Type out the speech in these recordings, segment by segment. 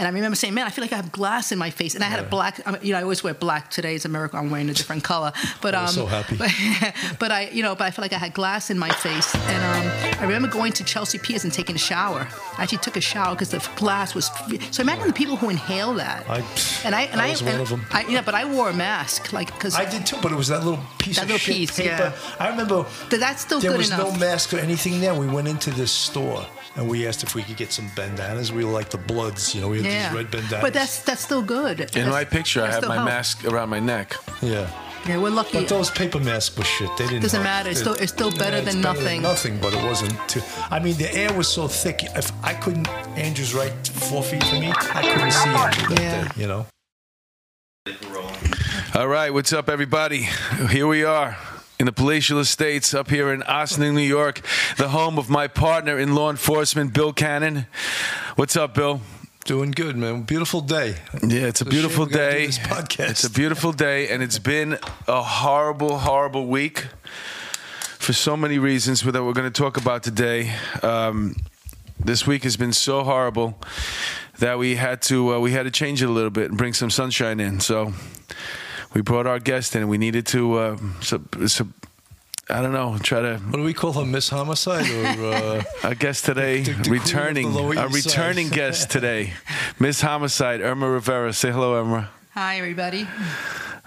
And I remember saying, "Man, I feel like I have glass in my face." And I had a black. I mean, you know, I always wear black. Today is America. I'm wearing a different color. But I um, so happy. But, but I, you know, but I felt like I had glass in my face. And um, I remember going to Chelsea Piers and taking a shower. I actually took a shower because the glass was. So imagine the people who inhale that. I, and I and I I, was and one of them. I, yeah, but I wore a mask, like because I did too, but it was that little piece That of little piece, paper. yeah. I remember that's still there good was no mask or anything there. We went into this store and we asked if we could get some bandanas. We were like the Bloods, you know. We had yeah, these red bandanas. but that's that's still good. In That's- my picture, I have my helps. mask around my neck. yeah. Yeah, we're lucky. But those paper masks were shit. They didn't. Doesn't help. matter. It's still- it's still better it's than nothing. nothing, but it wasn't. Too, I mean, the air was so thick. If I couldn't, Andrew's right four feet from me. I couldn't see Andrew that Yeah. day. You know. All right, what's up, everybody? Here we are in the palatial estates up here in Ossining, New York, the home of my partner in law enforcement, Bill Cannon. What's up, Bill? Doing good, man. Beautiful day. Yeah, it's a It's a beautiful shame we gotta do day. this podcast. It's a beautiful day, and it's been a horrible, horrible week for so many reasons that we're going to talk about today. Um, this week has been so horrible that we had to uh, we had to change it a little bit and bring some sunshine in. So we brought our guest in. We needed to. Uh, so, so, I don't know. Try to. What do we call her, Miss Homicide, or uh, Our guest today, The- the returning, a returning guest today, Miss Homicide, Irma Rivera. Say hello, Irma. Hi, everybody.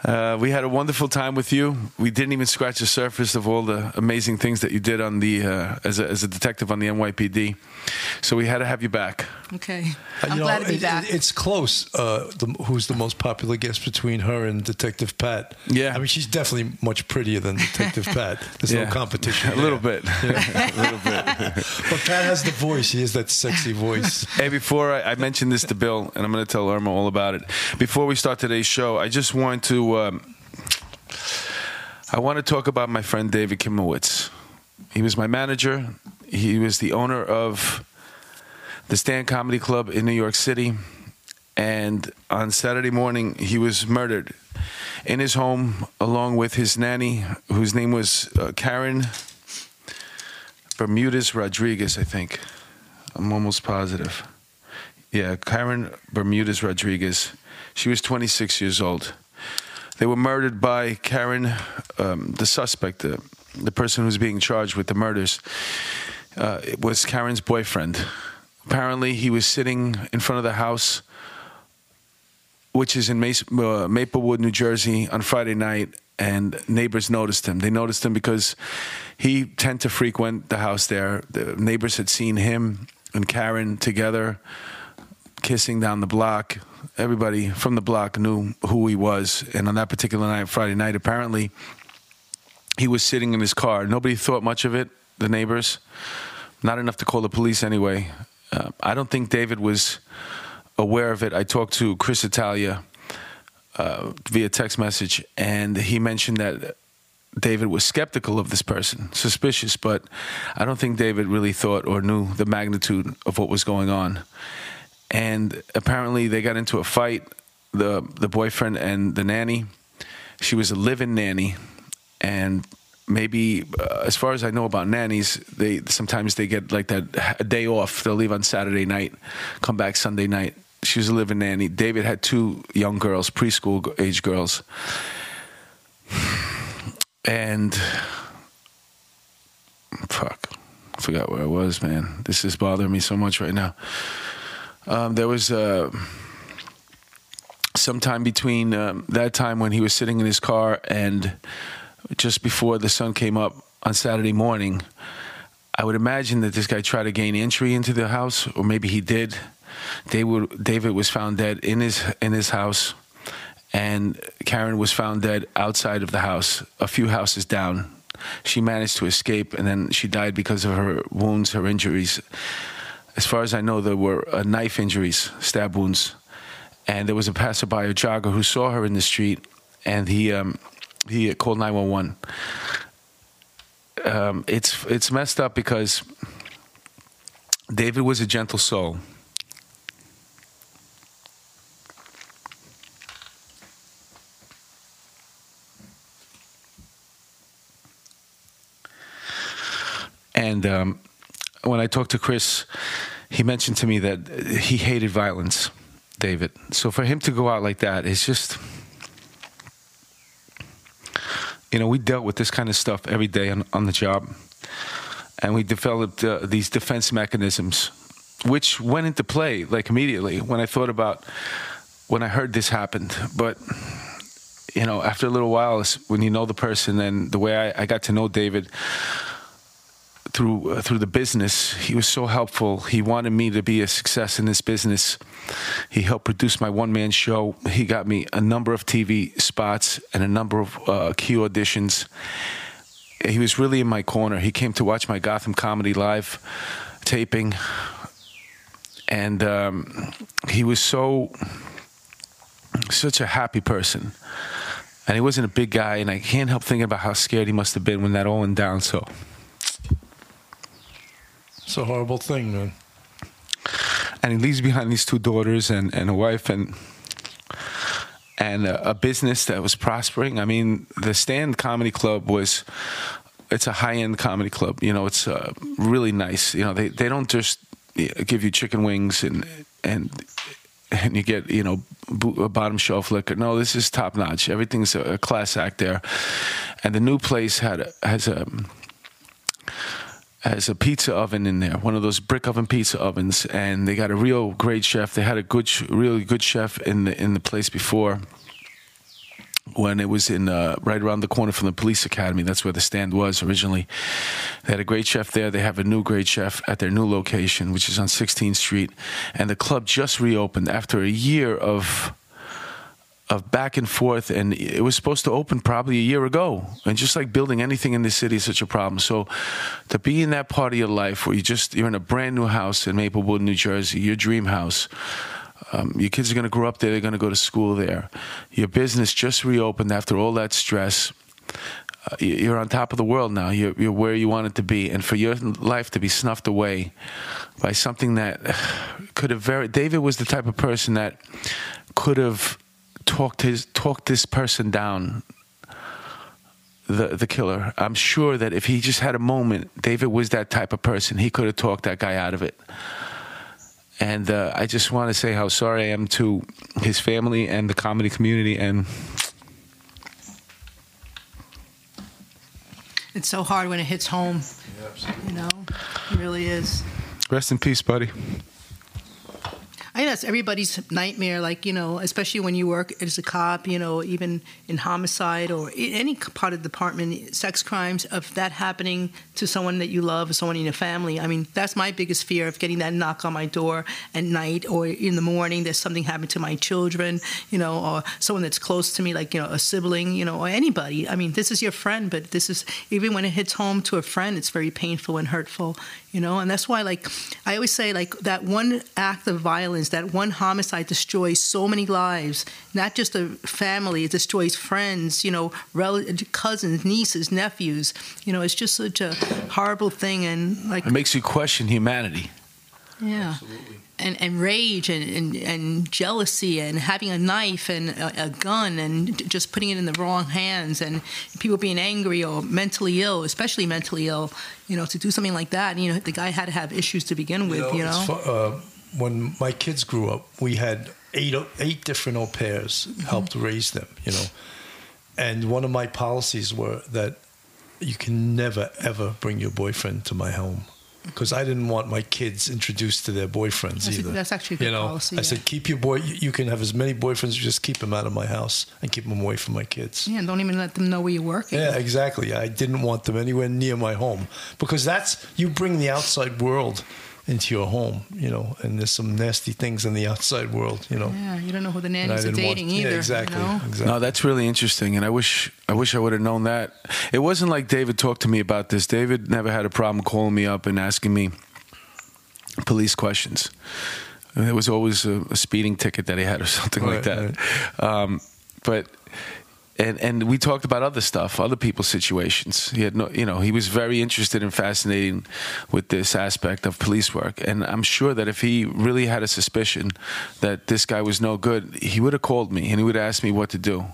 Uh, we had a wonderful time with you. We didn't even scratch the surface of all the amazing things that you did on the uh, as, a, as a detective on the NYPD. So we had to have you back. Okay, Uh, I'm you glad know, to be it- back. it- it's close. Uh, the, who's the most popular guest between her and Detective Pat? Yeah. I mean, she's definitely much prettier than Detective Pat. There's Yeah. no competition. A little there. bit, a little bit. But Pat has the voice. He has that sexy voice. Hey, before I, I mentioned this to Bill, and I'm going to tell Irma all about it. Before we start today's show, I just want to um, I want to talk about my friend David Kimowitz. He was my manager. He was the owner of the Stand Comedy Club in New York City. And on Saturday morning, he was murdered in his home along with his nanny, whose name was uh, Karen Bermudez Rodriguez, I think. I'm almost positive. Yeah, Karen Bermudez Rodriguez. She was 26 years old. They were murdered by Karen, um, the suspect, the, the person who's being charged with the murders. Uh, it was Karen's boyfriend. Apparently, he was sitting in front of the house, which is in uh, Maplewood, New Jersey, on Friday night, and neighbors noticed him. They noticed him because he tended to frequent the house there. The neighbors had seen him and Karen together, kissing down the block. Everybody from the block knew who he was. And on that particular night, Friday night, apparently, he was sitting in his car. Nobody thought much of it, the neighbors. Not enough to call the police anyway. Uh, I don't think David was aware of it. I talked to Chris Italia uh, via text message, and he mentioned that David was skeptical of this person, suspicious, but I don't think David really thought or knew the magnitude of what was going on. And apparently, they got into a fight. the The boyfriend and the nanny. She was a live-in nanny, and maybe uh, as far as I know about nannies, they sometimes they get like that a day off. They'll leave on Saturday night, come back Sunday night. She was a live-in nanny. David had two young girls, preschool age girls, and fuck, I forgot where I was, man. This is bothering me so much right now. Um, there was uh, sometime between um, that time when he was sitting in his car and just before the sun came up on Saturday morning. I would imagine that this guy tried to gain entry into the house, or maybe he did. David, David was found dead in his in his house, and Karen was found dead outside of the house, a few houses down. She managed to escape, and then she died because of her wounds, her injuries. As far as I know, there were uh, knife injuries, stab wounds, and there was a passerby, a jogger, who saw her in the street, and he um, he called nine one one. Um, it's it's messed up because David was a gentle soul. And um, when I talked to Chris, he mentioned to me that he hated violence. David. So for him to go out like that is just. You know, we dealt with this kind of stuff every day on, on the job, and we developed uh, these defense mechanisms, which went into play like immediately when I thought about when I heard this happened. But you know, after a little while, when you know the person and the way I, I got to know David through uh, through the business, he was so helpful. He wanted me to be a success in this business. He helped produce my one man show. He got me a number of TV spots and a number of uh, key auditions. He was really in my corner. He came to watch my Gotham Comedy Live taping, and um, he was so such a happy person. And he wasn't a big guy, and I can't help thinking about how scared he must have been when that all went down. So It's a horrible thing, man. and he leaves behind these two daughters and, and a wife and and a, a business that was prospering. I mean, the Stand Comedy Club was it's a high end comedy club. You know, it's uh, really nice. You know, they they don't just give you chicken wings and and and you get you know bottom shelf liquor. No, this is top notch. Everything's a, a class act there, and the new place had a, has a has a pizza oven in there, one of those brick oven pizza ovens, and they got a real great chef. They had a good, really good chef in the in the place before. When it was in uh, right around the corner from the police academy, that's where the stand was originally. They had a great chef there. They have a new great chef at their new location, which is on 16th Street, and the club just reopened after a year of of back and forth and it was supposed to open probably a year ago and just like building anything in this city is such a problem so to be in that part of your life where you just you're in a brand new house in maplewood new jersey your dream house um, your kids are going to grow up there they're going to go to school there your business just reopened after all that stress uh, you- you're on top of the world now. You're, you're where you want it to be, and for your life to be snuffed away by something that could have very. David was the type of person that could have talked his talked this person down. The the killer. I'm sure that if he just had a moment, David was that type of person. He could have talked that guy out of it. And uh, I just want to say how sorry I am to his family and the comedy community and. It's so hard when it hits home. You know, it really is. Rest in peace, buddy. I think that's everybody's nightmare. Like you know, especially when you work as a cop. You know, even in homicide or any part of the department, sex crimes of that happening to someone that you love or someone in your family. I mean, that's my biggest fear of getting that knock on my door at night or in the morning. There's something happened to my children. You know, or someone that's close to me, like you know, a sibling. You know, or anybody. I mean, this is your friend, but this is even when it hits home to a friend, it's very painful and hurtful. You know, and that's why, like, I always say, like, that one act of violence, that one homicide destroys so many lives, not just a family, it destroys friends, you know, rel- cousins, nieces, nephews. You know, it's just such a horrible thing. And, like, It makes you question humanity. yeah. And, and rage and, and, and jealousy and having a knife and a, a gun and just putting it in the wrong hands and people being angry or mentally ill, especially mentally ill, you know, to do something like that. You know, the guy had to have issues to begin with, you know. it's fu- uh, when my kids grew up, we had eight, eight different au pairs Mm-hmm. helped raise them. You know, and one of my policies were that you can never ever bring your boyfriend to my home. Because I didn't want my kids introduced to their boyfriends That's a- either. that's actually a good you know, policy, I yeah. said, keep your boy. You you can have as many boyfriends. Just keep them out of my house and keep them away from my kids. yeah, and don't even let them know where you're working. Yeah, exactly. I didn't want them anywhere near my home because that's you bring the outside world into your home, you know, and there's some nasty things in the outside world, you know. Yeah, you don't know who the nannies are didn't want- dating yeah, either. exactly, You know? exactly. No, that's really interesting, and I wish I wish I would have known that. It wasn't like David talked to me about this. David never had a problem calling me up and asking me police questions. And There was always a, a speeding ticket that he had or something like Right, that. Um, but and and we talked about other stuff, other people's situations. He had no, you know, he was very interested and fascinating with this aspect of police work. And I'm sure that if he really had a suspicion that this guy was no good, he would have called me and he would have asked me what to do.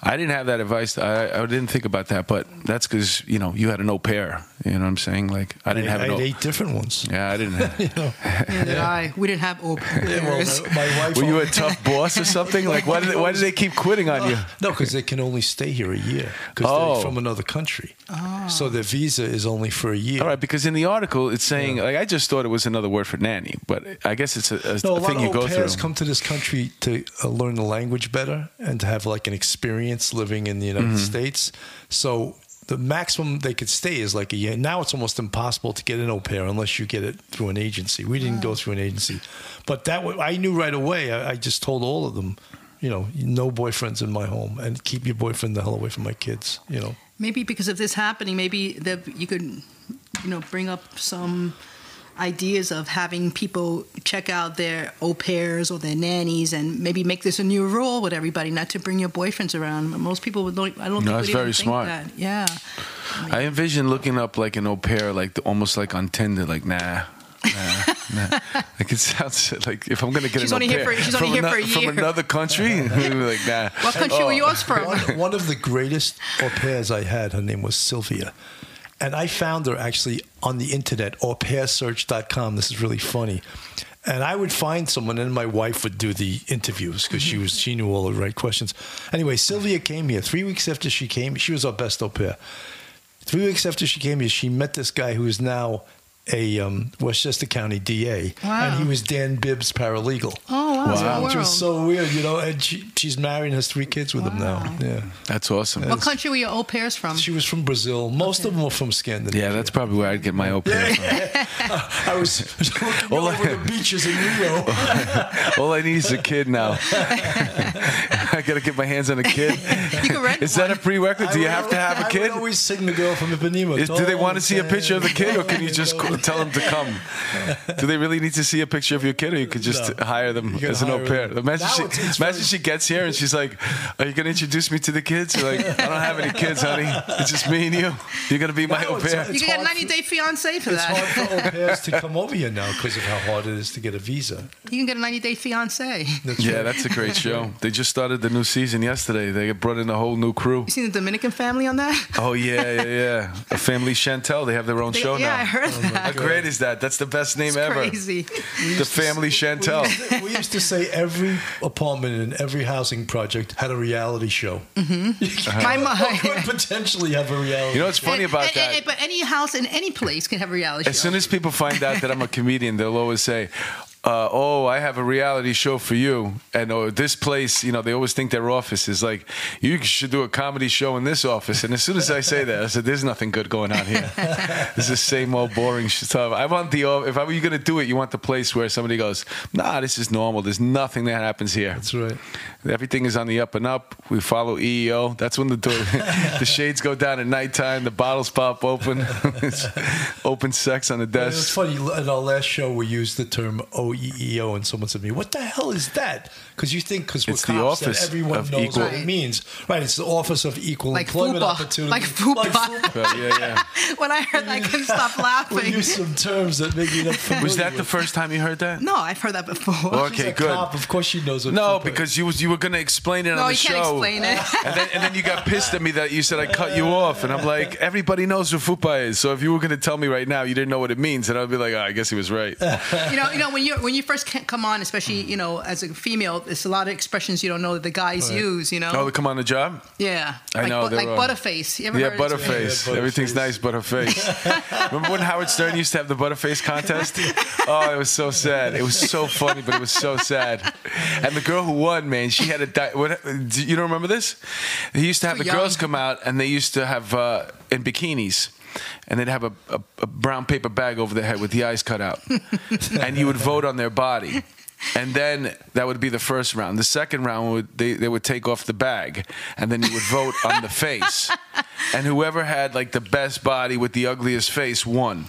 I didn't have that advice. I, I didn't think about that, but that's because you know you had an au pair. You know what I'm saying? Like I didn't I, have I an had au- eight different ones. Yeah, I didn't. Have, You know, Neither did I. We didn't have au Yeah, well, pairs. no, my wife. were you a tough boss or something? Like why did why did they keep quitting on you? No, because they can only stay here a year because Oh. they're from another country. So their visa is only for a year. All right, because in the article it's saying like I just thought it was another word for nanny, but I guess it's a, a No, a lot thing you of go au pairs through. come to this country to uh, learn the language better and to have like an experience living in the United Mm-hmm. States. So the maximum they could stay is like a year. Now it's almost impossible to get an au pair unless you get it through an agency. We didn't go through an agency, but that wa- I knew right away. I, I just told all of them, you know, no boyfriends in my home, and keep your boyfriend the hell away from my kids. You know. Maybe because of this happening, maybe that you could, you know, bring up some ideas of having people check out their au pairs or their nannies, and maybe make this a new rule with everybody, not to bring your boyfriends around. Most people would don't. I don't No, think that's would even very think smart. that. Yeah. I envision looking up like an au pair, like the, almost like on Tinder, like nah. Nah, nah. Like it sounds like if I'm gonna get She's an au only here for- she's from, only here for a ano- from another country, like nah. What country were yours oh. from? one, one of the greatest au pairs I had, her name was Sylvia. And I found her actually on the internet, or aupairsearch.com. This is really funny. And I would find someone, and my wife would do the interviews because she was she knew all the right questions. Anyway, Sylvia came here three weeks after she came. She was our best au pair. Three weeks after she came here, she met this guy who is now a um, Westchester County DA, Wow. and he was Dan Bibbs paralegal. Oh wow! Wow. Which was so weird, you know. And she, she's married and has three kids with him now. Yeah. That's awesome. What country were your au pairs from? She was from Brazil. Most of them were from Scandinavia. Yeah, that's probably where I'd get my au pair. from. I was looking All over I- the beaches in Rio. All I need is a kid now. I gotta get my hands on a kid. You can rent Is that a one. prerequisite? Do you have to have a I kid? would always sing the girl from Ipanema. Is, do they want to see a picture of the kid, or can you just say co- tell them to come? Do they really need to see a picture of your kid, or you could just No. hire them You as an au pair? them. Imagine, Now she, it's- it's imagine she gets here and she's like, "Are you gonna introduce me to the kids?" You're like, "I don't have any kids, honey. It's just me and you. You're gonna be my Now au pair." it's You can get a 90 day fiance for that. It's hard for au pairs to come over here now because of how hard it is to get a visa. You can get a 90 day fiance. That's Yeah, right. that's a great show. They just started the new season yesterday. They brought in a whole new crew. You seen the Dominican family on that? Oh yeah, yeah, yeah. A family Chantel. They have their own They- show yeah, now. I heard Oh that. How great is that? That's the best name It's ever. crazy. The family Chantel. We used, to, we used to say every apartment in every housing project had a reality show. Mm-hmm. My mom. Could potentially have a reality. You know what's funny And- about and- that? and- but any house in any place can have a reality As show. soon as people find out that I'm a comedian, they'll always say, uh, "Oh, I have a reality show for you." And oh, this place, you know, they always think their office is like, "You should do a comedy show in this office." And as soon as I say that, I said, "There's nothing good going on here. this is the same old boring stuff." I want the if I were you going to do it, you want the place where somebody goes, "Nah, this is normal. There's nothing that happens here." That's right. Everything is on the up and up. We follow EEO. That's when the door, the shades go down at nighttime. The bottles pop open. It's open sex on the desk. It's funny. In our last show, we used the term OEEO, and someone said to me, "What the hell is that?" Because you think because we're It's the cops that everyone of knows equal- what it means, right? It's the Office of Equal Like Employment FUPA. Opportunity, Like FUPA. Uh, yeah, yeah. when I heard that, I couldn't stop We laughing. use some terms that maybe you're not familiar Was that the first time you heard that? No, I've heard that before. She's Okay, a good. Cop. Of course, she knows what. No, FUPA because you was you were going to explain it No, on the show. No, you can't explain it. and then and then you got pissed at me that you said I cut you off, and I'm like, everybody knows what fupa is. So if you were going to tell me right now you didn't know what it means, and I'd be like, oh, I guess he was right. you know, you know when you when you first ca- come on, especially you know as a female, there's a lot of expressions you don't know that the guys use. You know, Oh, to come on the job? yeah, I like, know, bu- they're like butterface. You ever Yeah, heard of this? butterface. Yeah, yeah, Everything's butterface. nice, butterface. Remember when Howard Stern used to have the butterface contest? Oh, it was so sad. It was so funny, but it was so sad. And the girl who won, man, she had a. Di- what, do you don't remember this? He used to have Too the girls come out, and they used to have uh, in bikinis. And they'd have a, a, a brown paper bag over their head with the eyes cut out. and you would vote on their body. And then that would be the first round. The second round would they, they would take off the bag, and then you would vote on the face. And whoever had like the best body with the ugliest face won.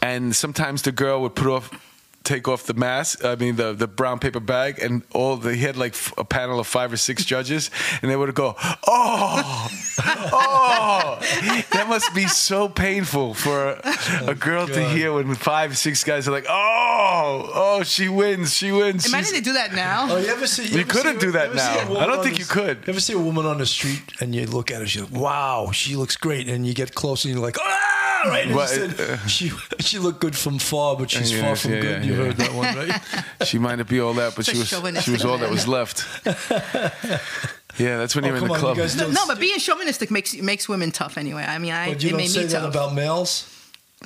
And sometimes the girl would put off take off the mask. I mean, the the brown paper bag, and all the, he had like a panel of five or six judges, and they would go, "Oh, oh!" that must be so painful for a, a girl to hear when five, six guys are like, "Oh, oh, she wins, she wins." Imagine she's- they do that now. Oh, you ever see? You ever couldn't see- do that you ever see a now. I don't think the- you could. You ever see a woman on the street and you look at her, she's like, "Wow, she looks great," and you get close and you're like, "Ah!" Right? And Well, she, said, uh, she she looked good from far, but she's Yeah, far from yeah, good. yeah, you yeah. heard that one, right? She might not be all that, but she was she was all that was left. Yeah, that's when Oh, you're in the on, club. you. No, but being chauvinistic makes makes women tough anyway. I mean, I But you it don't made say me that tough. about males.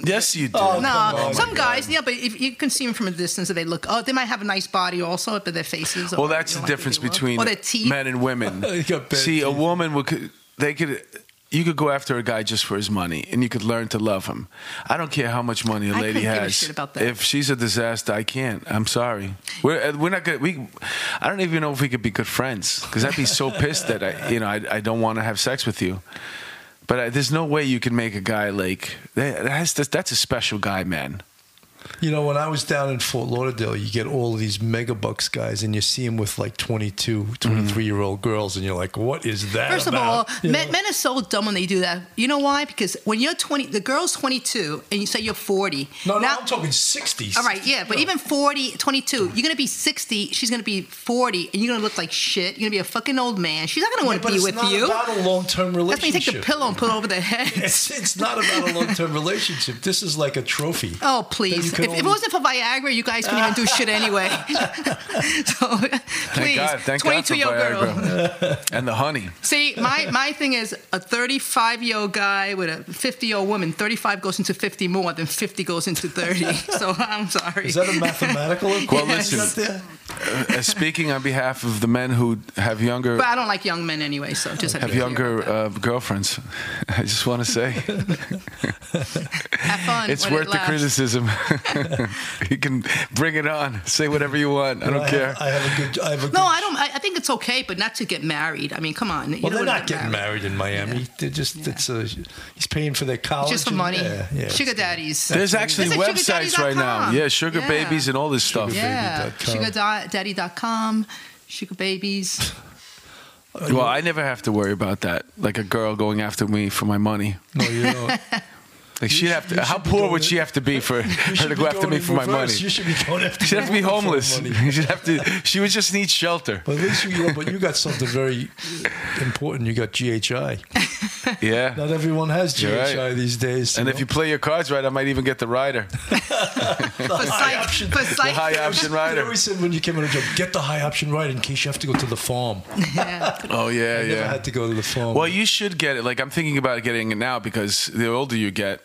yes, you do. Oh, no, come on, some guys, God. yeah, but if you can see them from a distance, that they look, oh, they might have a nice body also, but their faces. Well, or, that's the know, like difference between or their teeth. men and women. You got See, a woman would they could you could go after a guy just for his money, and you could learn to love him. I don't care how much money a I lady couldn't give a has. If she's a disaster, I can't. I'm sorry. We're uh, we're not good. We I don't even know if we could be good friends because I'd be so pissed that I you know I, I don't want to have sex with you. But I, there's no way you can make a guy like that. That's that's a special guy, man. You know, when I was down in Fort Lauderdale, you get all of these mega bucks guys, and you see them with like 22, 23 year old girls, and you're like, what is that? First of all. You men, know? men are so dumb when they do that. You know why? Because when you're 20, the girl's 22, and you say you're 40. no, no, now, I'm talking 60s. All right, yeah, but No. even 40, 22, you're going to be 60, she's going to be 40, and you're going to look like shit. You're going to be a fucking old man. She's not going to want to be it's with not you. about a long term That's when you take the pillow and put it over their head. It's, it's not about a long term relationship. This is like a trophy. Oh, please. You If, can if it wasn't for Viagra, you guys couldn't even do shit anyway. so, Thank please, God. Thank God for 22 year girl. Viagra and the honey. See, my, my thing is a 35 year old guy with a 50 year old woman. 35 goes into 50 more than 50 goes into 30. so I'm sorry. Is that a mathematical equation? Well, listen. Is that there? Uh, speaking on behalf of the men who have younger but I don't like young men anyway, so just have, have to be clear younger uh, girlfriends, I just want to say have fun. it's when it worth the criticism. you can bring it on. Say whatever you want. I don't care. Have, I have a good. I have a No, good, I don't. I, I think it's okay, but not to get married. I mean, come on. You Well, don't they're not getting married in Miami. They're just. It's a. He's paying for their college. Just for and- money. Yeah, yeah. Sugar daddies. There's actually Visit websites right now. Yeah, sugar Yeah. babies and all this stuff. Yeah, Sugarbaby.com. sugardaddy.com, sugar babies. Well, I never have to worry about that. Like a girl going after me for my money. No, you don't. Like she'd have you to. How should be poor would she have to be for her to go after me in for my money? You should be going after. She'd have to be homeless. She'd have to. She would just need shelter. But at least you, you but you got something very important. You got GHI. Yeah. Not everyone has GHI right. these days. And if you play your cards right, I might even get the rider, For psych, option. for the high option They rider. always said when you came on a job, get the high option rider in case you have to go to the farm. Yeah. Oh yeah, I never yeah. had to go to the farm. Well, you should get it. Like I'm thinking about getting it now because the older you get,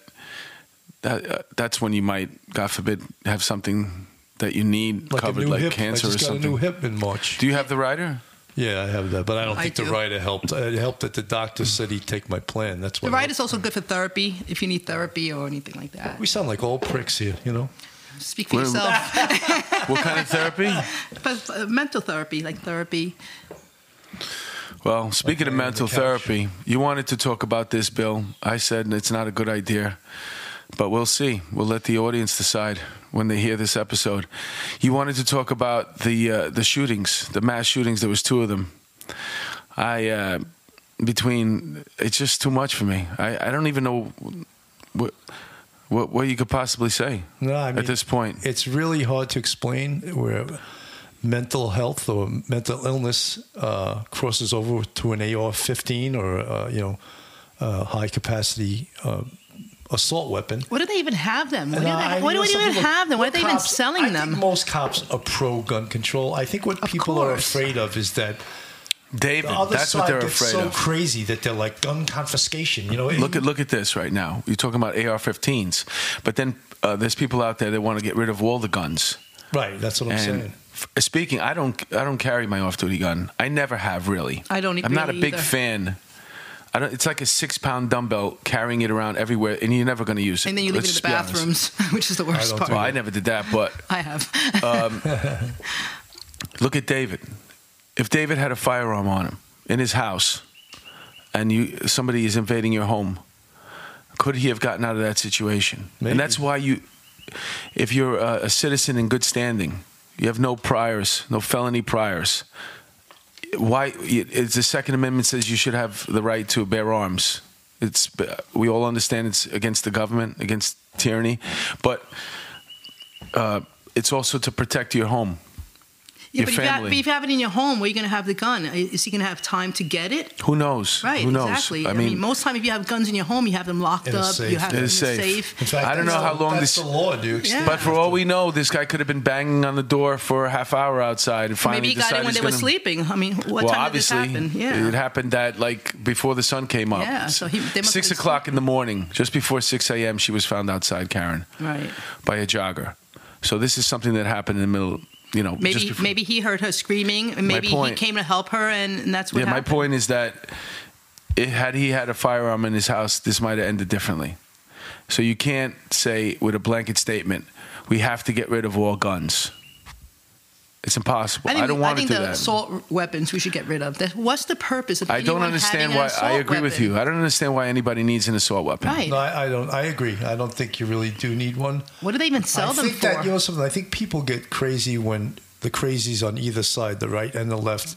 that uh, that's when you might, God forbid, have something that you need like a covered, new like hip. cancer I or just got something. a new hip in March. Do you have the rider? Yeah, I have that, but I don't I think the do. rider helped. It helped that the doctor said he'd take my plan. That's The what. ride is also good for therapy if you need therapy or anything like that. We sound like old pricks here, you know. Speak for Well- yourself. What kind of therapy? but, uh, mental therapy, like therapy. Well, speaking of Okay, on the mental therapy, you wanted to talk about this, Bill. I said it's not a good idea, but we'll see. We'll let the audience decide when they hear this episode. You wanted to talk about the uh, the shootings, the mass shootings. There was two of them. I uh, between it's just too much for me. I, I don't even know what, what what you could possibly say No, I mean, at this point. it's really hard to explain where mental health or mental illness uh, crosses over to an AR-15 or uh, you know uh, high capacity uh, assault weapon. What do they even have them? Why do And they, I- why you do they even have them? Why are they even selling I them? think most cops are pro gun control. I think what Of people are afraid of is that David, the other that's side what they're gets afraid so of. crazy that they're like gun confiscation. You know, Look at look at this right now. You're talking about AR-15s, but then uh, there's people out there that want to get rid of all the guns. right. That's what I'm and saying. f- speaking, I don't I don't carry my off-duty gun. I never have really. I don't I'm not a big either. fan. I don't. It's like a six-pound dumbbell carrying it around everywhere, and you're never going to use it. and then you leave Let's it in the just be honest. bathrooms, which is the worst don't part. Well, I never did that, but I have. Um, look at David. If David had a firearm on him in his house, and you somebody is invading your home, could he have gotten out of that situation? Maybe. And that's why you if you're a, a citizen in good standing, you have no priors, no felony priors. Why? It's the Second Amendment says you should have the right to bear arms. It's we all understand it's against the government, against tyranny, but uh, it's also to protect your home. Yeah, your but if, you have, but if you have it in your home, where are you going to have the gun? Is he going to have time to get it? Who knows? Right, Who knows? exactly. I mean, most time if you have guns in your home, you have them locked up. safe. You have them in safe. a safe. In fact, I don't that's know how long that's this- the law, Dukes. Yeah. but for all we know, this guy could have been banging on the door for a half hour outside and finally Maybe he got decided in when they were gonna- sleeping. I mean, what well, time did this obviously, happen? Yeah. it happened at like before the sun came up. Yeah, so he- six have been o'clock in the morning, just before six a.m., she was found outside Karen Right. by a jogger. So this is something that happened in the middle. You know, Maybe before- maybe he heard her screaming, and maybe he came to help her, and, and that's what yeah, my point is that it, had he had a firearm in his house, this might have ended differently. So you can't say with a blanket statement, we have to get rid of all guns. It's impossible. I, think, don't want I think to do the that. assault weapons we should get rid of. That- What's the purpose of I don't understand why. I assault agree with you. I don't understand why anybody needs an assault weapon. Right. No, I, I don't. I agree. I don't think you really do need one. What do they even sell I them think for? that you know something. I think people get crazy when the crazies on either side, the right and the left,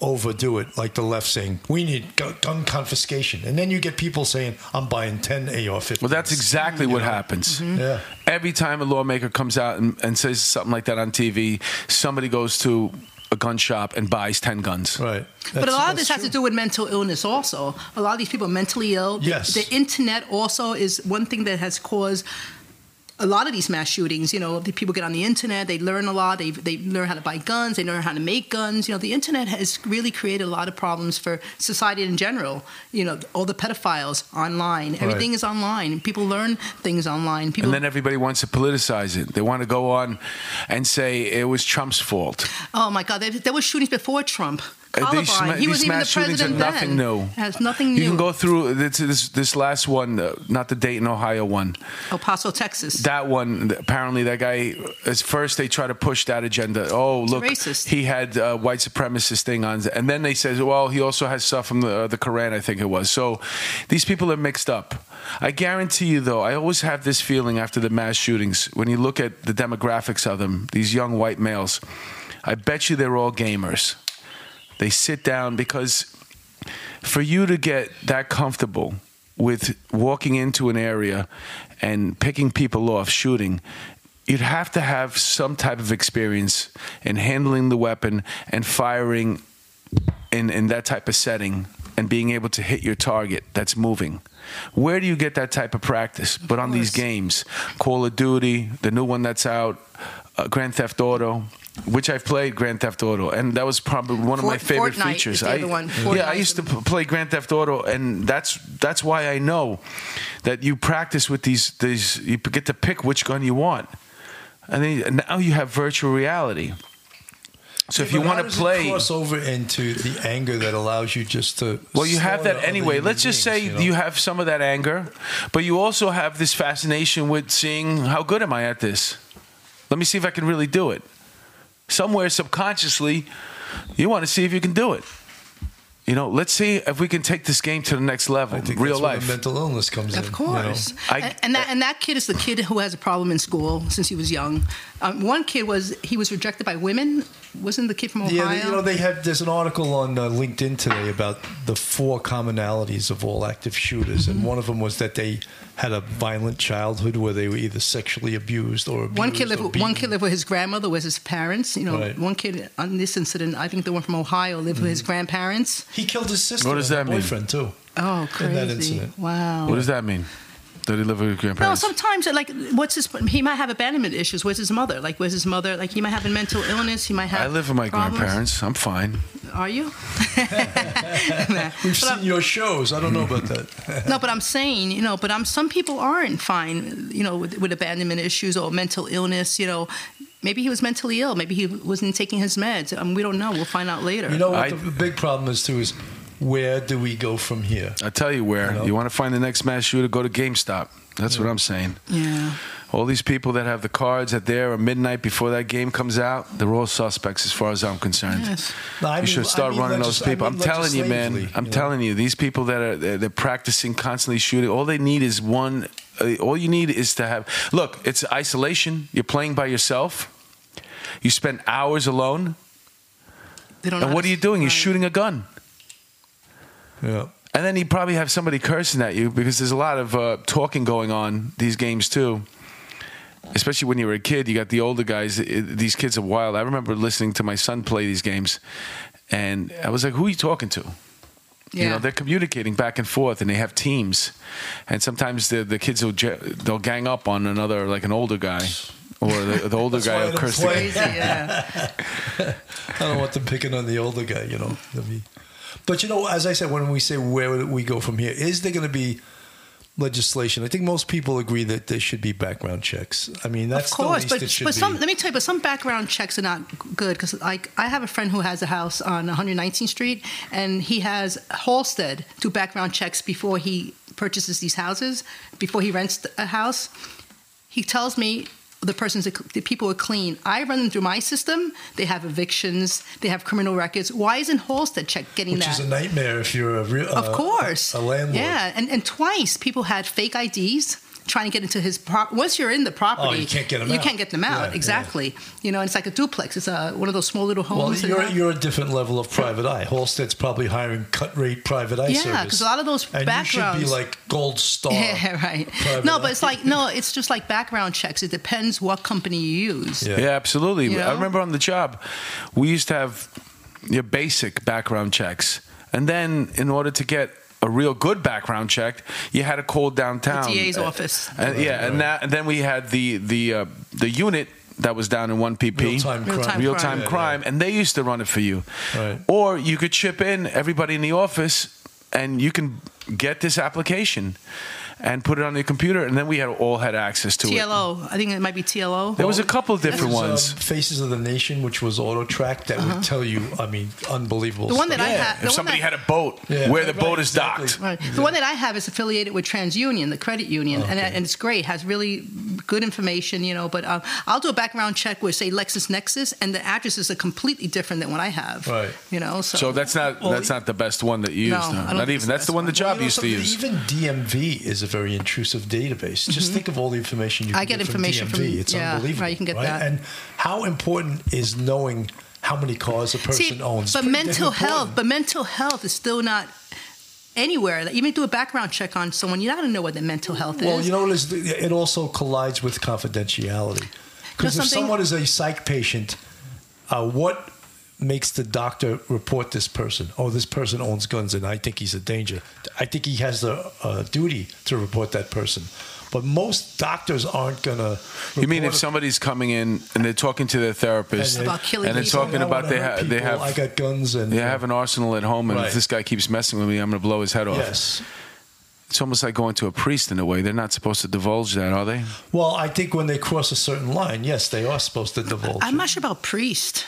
overdo it. Like the left saying we need gun confiscation, and then you get people saying I'm buying ten AR-15s. Well, that's exactly what happens. Mm-hmm. Yeah. Every time a lawmaker comes out and, and says something like that on TV, somebody goes to a gun shop and buys 10 guns. right. but a lot of that's this has to do with mental illness also. A lot of these people are mentally ill. The- Yes. The, internet also is one thing that has caused a lot of these mass shootings. You know, the people get on the internet, they learn a lot, they, they learn how to buy guns, they learn how to make guns. You know, the internet has really created a lot of problems for society in general. You know, all the pedophiles online, everything is online. People learn things online. People And then everybody wants to politicize it. They want to go on and say it was Trump's fault. Oh my God, there, there were shootings before Trump. Uh, Columbine, ma- he wasn't even the mass shootings are president nothing then. new. Has nothing new. You can go through this, this, this last one, uh, not the Dayton, Ohio one. El Paso, Texas. That one, apparently, that guy. At first, they try to push that agenda. Oh, look, racist. he had uh, white supremacist thing on, and then they says, well, he also has stuff from the uh, the Quran, I think it was. So, these people are mixed up. I guarantee you, though, I always have this feeling after the mass shootings when you look at the demographics of them, these young white males. I bet you they're all gamers. They sit down because for you to get that comfortable with walking into an area and picking people off, shooting, you'd have to have some type of experience in handling the weapon and firing in, in that type of setting and being able to hit your target that's moving. Where do you get that type of practice? But on these games, Call of Duty, the new one that's out, uh, Grand Theft Auto, which I've played Grand Theft Auto, and that was probably one of my favorite Fortnite features. I, one. yeah, I used to p- play Grand Theft Auto, and that's that's why I know that you practice with these these. You get to pick which gun you want, and then and now you have virtual reality. So if you want to play, cross over into the anger that allows you just to. well, you have that anyway. Let's just say beings, you, you have some of that anger, but you also have this fascination with seeing how good am I at this. Let me see if I can really do it. Somewhere subconsciously, you want to see if you can do it. You know, let's see if we can take this game to the next level, I think real that's where life. the mental illness comes in. Of you know. course, I- and, and that and that kid is the kid who has a problem in school since he was young. Um, one kid was he was rejected by women. Wasn't the kid from Ohio? Yeah, they, you know they have. There's an article on uh, LinkedIn today about the four commonalities of all active shooters, and one of them was that they had a violent childhood where they were either sexually abused or abused one kid lived. With, one kid lived with his grandmother, with his parents. You know, Right. one kid on this incident, I think the one from Ohio, lived with his Mm-hmm. grandparents. He killed his sister. What does and that her mean? Boyfriend too. Oh, In crazy! that incident. Wow. What does that mean? Did he live with his grandparents? No, sometimes like what's his? He might have abandonment issues. Where's his mother? Like, where's his mother? Like, he might have a mental illness. He might have. I live with my problems. grandparents. I'm fine. Are you? We've But I'm- seen your shows. I don't know about that. No, but I'm saying, you know, but I'm some people aren't fine, you know, with, with abandonment issues or mental illness. You know, maybe he was mentally ill. Maybe he wasn't taking his meds. Um, we don't know. We'll find out later. You know what I- the big problem is too is where do we go from here? I tell you where. You You, want to find the next mass shooter? Go to GameStop. That's what I'm saying. yeah. All these people that have the cards at there at midnight before that game comes out, they're all suspects as far as I'm concerned. Yes. No, you mean- should start I mean running those legis- I people. mean I'm telling you, man. I'm you know? telling you, these people that are they're, they're practicing constantly shooting. All they need is one Uh, all you need is to have. Look, it's isolation. You're playing by yourself. You spend hours alone. They don't know And what are you doing? You're shooting a gun. Yeah. And then you probably have somebody cursing at you because there's a lot of uh, talking going on these games too. Especially when you were a kid, you got the older guys. It- these kids are wild. I remember listening to my son play these games, and I was like, "Who are you talking to?" You Yeah. know, they're communicating back and forth, and they have teams. And sometimes the the kids will they'll gang up on another, like an older guy, or the, the older guy why I will curse the play. Crazy, yeah. I don't want them picking on the older guy, you know. I but you know, as I said, when we say where we go from here, is there going to be legislation? I think most people agree that there should be background checks. I mean, that's of course, the least but it should but some let me tell you, but some background checks are not good because like I have a friend who has a house on 119th Street, and he has Halstead do background checks before he purchases these houses, before he rents a house. He tells me the person's the people are clean. I run them through my system. They have evictions. They have criminal records. Why isn't Halstead check getting that which is a nightmare if you're a real, Of uh, course. a, landlord. Yeah, and, and twice people had fake IDs trying to get into his prop. Once you're in the property, Oh, you can't get 'em You out. can't get them out. Yeah, yeah. exactly. You know, and it's like a duplex. It's a one of those small little Well, homes. and you're, you're a different level of private eye. Halstead's probably hiring cut rate private eye Yeah, service. 'cause a lot of those and you should be like gold star. yeah, right. private No, eye. but it's like no, it's just like background checks. It depends what company you use. Yeah. Yeah, absolutely. You I remember on the job, we used to have your basic background checks, and then in order to get a real good background check, you had to call downtown. The DA's Uh, office. And, yeah, and, that, and then we had the the uh, the unit that was down in one PP. Real-time crime. Real-time Real time Yeah, crime, and they used to run it for you. Right. Or you could chip in everybody in the office, and you can get this application and put it on your computer, and then we had all had access to it. TLO. I think it might be TLO. There was a couple of different There's, um, ones. Faces of the Nation, which was auto track, that would tell you. I mean, unbelievable. Uh-huh. The one that stuff. I Yeah, had- the if somebody that- had a boat Yeah. where the Right, boat is exactly. docked. Right. The one that I have is affiliated with TransUnion, the credit union, and, Okay. and it's great. Has really good information, you know. But um, I'll do a background check with, say, LexisNexis, and the addresses are completely different than what I have. Right. You know. So, So that's not Well, that's not the best one that you No, use. I No, don't not think even. That's the one the one. job You know used to use. Even DMV is a very intrusive database. Just think of all the information you Mm-hmm. I can get from information DMV. from- it's yeah, unbelievable. right, you can get right? that. And how important is knowing how many cars a person See, owns? but mental health, but mental health is still not anywhere. Like, Even do a background check on someone, you got to know what their mental health Well, is. Well, you know what is? It also collides with confidentiality. Because if someone is a psych patient, uh, what makes the doctor report this person? Oh, this person owns guns, and I think he's a danger. I think he has the uh, duty to report that person. But most doctors aren't gonna. You mean if a- somebody's coming in and they're talking to their therapist And About killing and they're talking about wanna they hurt have they have I got guns and they have an arsenal at home, and Right. if this guy keeps messing with me, I'm going to blow his head off. Yes. It's almost like going to a priest in a way. They're not supposed to divulge that, are they? Well, I think when they cross a certain line, yes, they are supposed to divulge. I'm it. not sure about priest.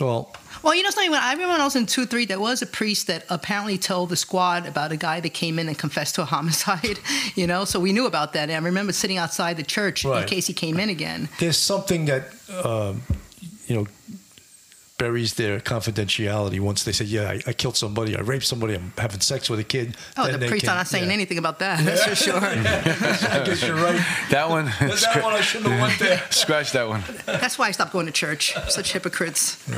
Well, Well, you know something. When I remember when I was in two three, there was a priest that apparently told the squad about a guy that came in and confessed to a homicide. You know, so we knew about that. And I remember sitting outside the church in case he came in again. there's something that um, you know buries their confidentiality once they say, "Yeah, I, I killed somebody, I raped somebody, I'm having sex with a kid." Oh, then the they priest are not saying yeah. anything about that. That's for sure. I guess you're right. That one. that one I shouldn't have went there. Scratch that one. That's why I stopped going to church. Such hypocrites. You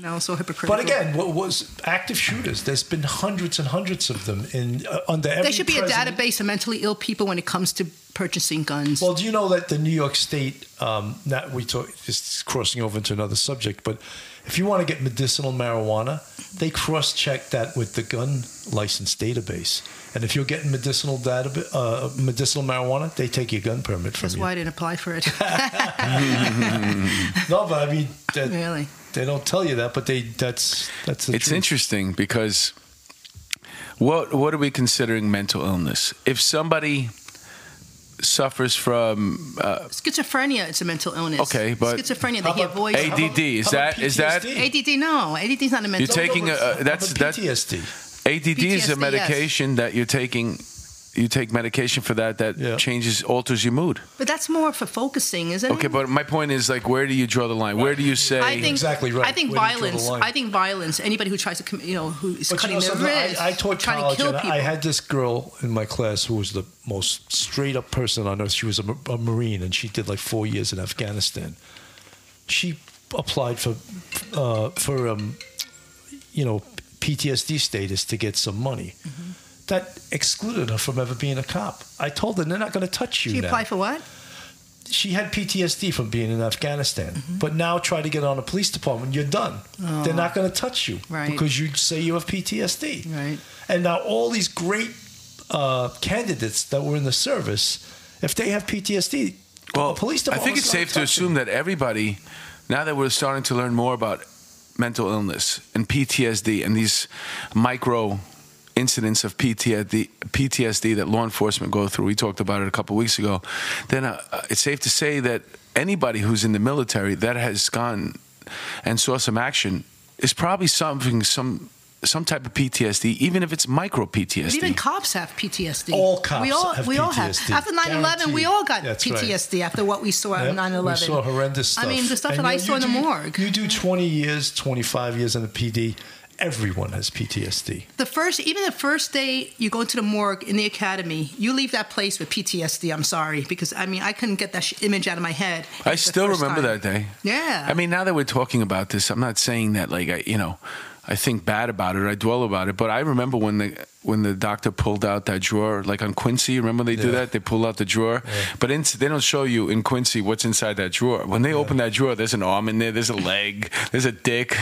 know, so hypocritical. But again, what was active shooters? There's been hundreds and hundreds of them in uh, under every. there should be a database of mentally ill people when it comes to purchasing guns. Well, do you know that the New York State? Um, not we talk. Is crossing over into another subject, but if you want to get medicinal marijuana, they cross-check that with the gun license database. And if you're getting medicinal data, uh, medicinal marijuana, they take your gun permit from That's you. why I didn't apply for it. No, but I mean, that, really. They don't tell you that, but they that's that's the It's truth. interesting because what what are we considering mental illness? If somebody suffers from uh, Schizophrenia it's a mental illness. Okay, but- schizophrenia, they How hear voices. ADD, is How about that- is that- PTSD? ADD, no. ADD is not a mental You're taking No, a- uh, that's- how about that- PTSD. ADD is a medication that you're taking you take medication for that that Yeah. changes alters your mood. But that's more for focusing, isn't Okay, it? Okay, but my point is like, where do you draw the line? Where do you say? I think Exactly right. I think Where do you draw the violence. I think violence. Anybody who tries to, commit, you know, who is But you cutting know their something? I, I taught trying college, to kill and people. I had this girl in my class who was the most straight up person on earth. She was a, a Marine, and she did like four years in Afghanistan. She applied for uh, for um, you know PTSD status to get some money. Mm-hmm. That excluded her from ever being a cop. I told her they're not going to touch you. she now. applied for what? she had PTSD from being in Afghanistan, Mm-hmm. but now try to get on a police department, you're done. They're not going to touch you Oh. Right. because you say you have PTSD. Right. And now all these great uh, candidates that were in the service, if they have PTSD, well, a police I think it's safe to assume that everybody, now that we're starting to learn more about mental illness and PTSD and these micro incidents of PTSD, PTSD that law enforcement go through, we talked about it a couple weeks ago, then uh, uh, it's safe to say that anybody who's in the military that has gone and saw some action is probably something, some some type of PTSD, even if it's micro But PTSD. even cops have PTSD. All cops we all, have we all have. After 9 11, we all got That's right. PTSD after what we saw Yep, at 9 We 11. saw horrendous stuff. I mean, the stuff And that I you- saw in you the morgue. You do 20 years, 25 years in the PD, everyone has PTSD. the first, even the first day you go to the morgue in the academy, you leave that place with PTSD. I'm sorry because I mean I couldn't get that sh- image out of my head. I still remember time. that day. Yeah. I mean, now that we're talking about this, I'm not saying that like I, you know, I think bad about it. I dwell about it. But I remember when the when the doctor pulled out that drawer, like on Quincy. Remember they do that? They pull out the drawer, but in, they don't show you in Quincy what's inside that drawer. When they open that drawer, there's an arm in there. There's a leg. There's a dick.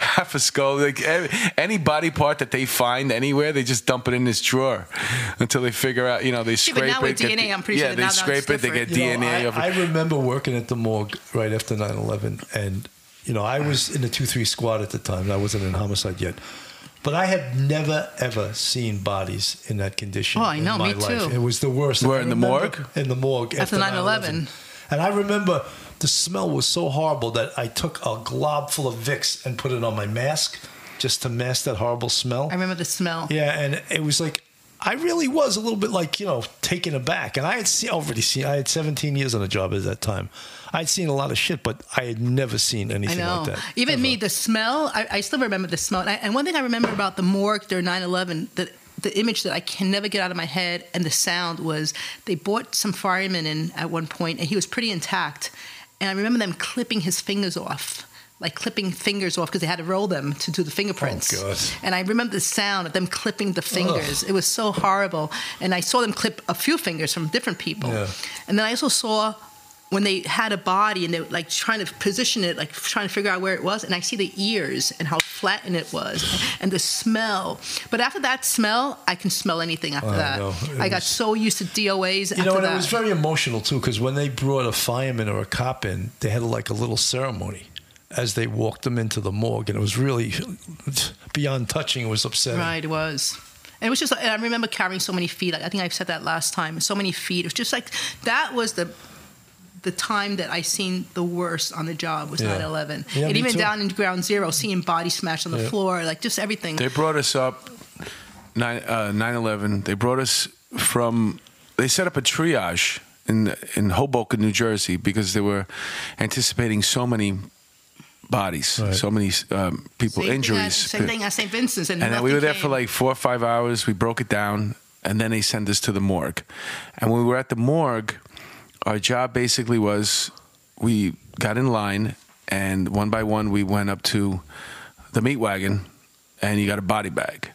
Half a skull. Like every- any body part that they find anywhere, they just dump it in this drawer until they figure out. You know, they Yeah, scrape but now it. with DNA, the- I'm pretty yeah, sure they now scrape it. They get different. You know, DNA I, of it. I remember working at the morgue right after 9 11. And, you know, I was in the 2 3 squad at the time. I wasn't in homicide yet. But I had never, ever seen bodies in that condition. Oh, I know, in my me life. too. It was the worst. Where, I in the morgue? In the morgue. After 9/11. 9/11. And I remember the smell was so horrible that I took a glob full of Vicks and put it on my mask just to mask that horrible smell. I remember the smell. Yeah, and it was like I really was a little bit like you know taken aback, and I had seen, already seen. I had 17 years on the job at that time. I'd seen a lot of shit, but I had never seen anything like that. Even ever. me, the smell, I, I still remember the smell. And, I, and one thing I remember about the morgue during 9 11, the, the image that I can never get out of my head and the sound was they brought some fireman in at one point and he was pretty intact. And I remember them clipping his fingers off. Like clipping fingers off because they had to roll them to do the fingerprints. Oh, And I remember the sound of them clipping the fingers. It was so horrible. And I saw them clip a few fingers from different people. Yeah. And then I also saw when they had a body and they were like trying to position it, like trying to figure out where it was. And I see the ears and how flattened it was and the smell. But after that smell, I can smell anything after that. I got was- so used to DOAs You after know, and that. it was very emotional too, because when they brought a fireman or a cop in, they had like a little ceremony as they walked them into the morgue, and it was really beyond touching. It was upsetting. Right, it was. And it was just, and I remember carrying so many feet. Like I think I've said that last time. So many feet. It was just like, that was the the time that I seen the worst on the job was Yeah. 9/11, Yeah, and even too. down in Ground Zero, seeing bodies smashed on the Yeah. floor, like just everything. They brought us up 9 uh, 9/11. They brought us from. They set up a triage in in Hoboken, New Jersey, because they were anticipating so many bodies, Right. so many um, people Same thing at- injuries. same thing at St. Vincent's, and, and then we were there for like four or five hours. We broke it down, and then they sent us to the morgue. And when we were at the morgue, our job basically was we got in line, and one by one we went up to the meat wagon, and you got a body bag.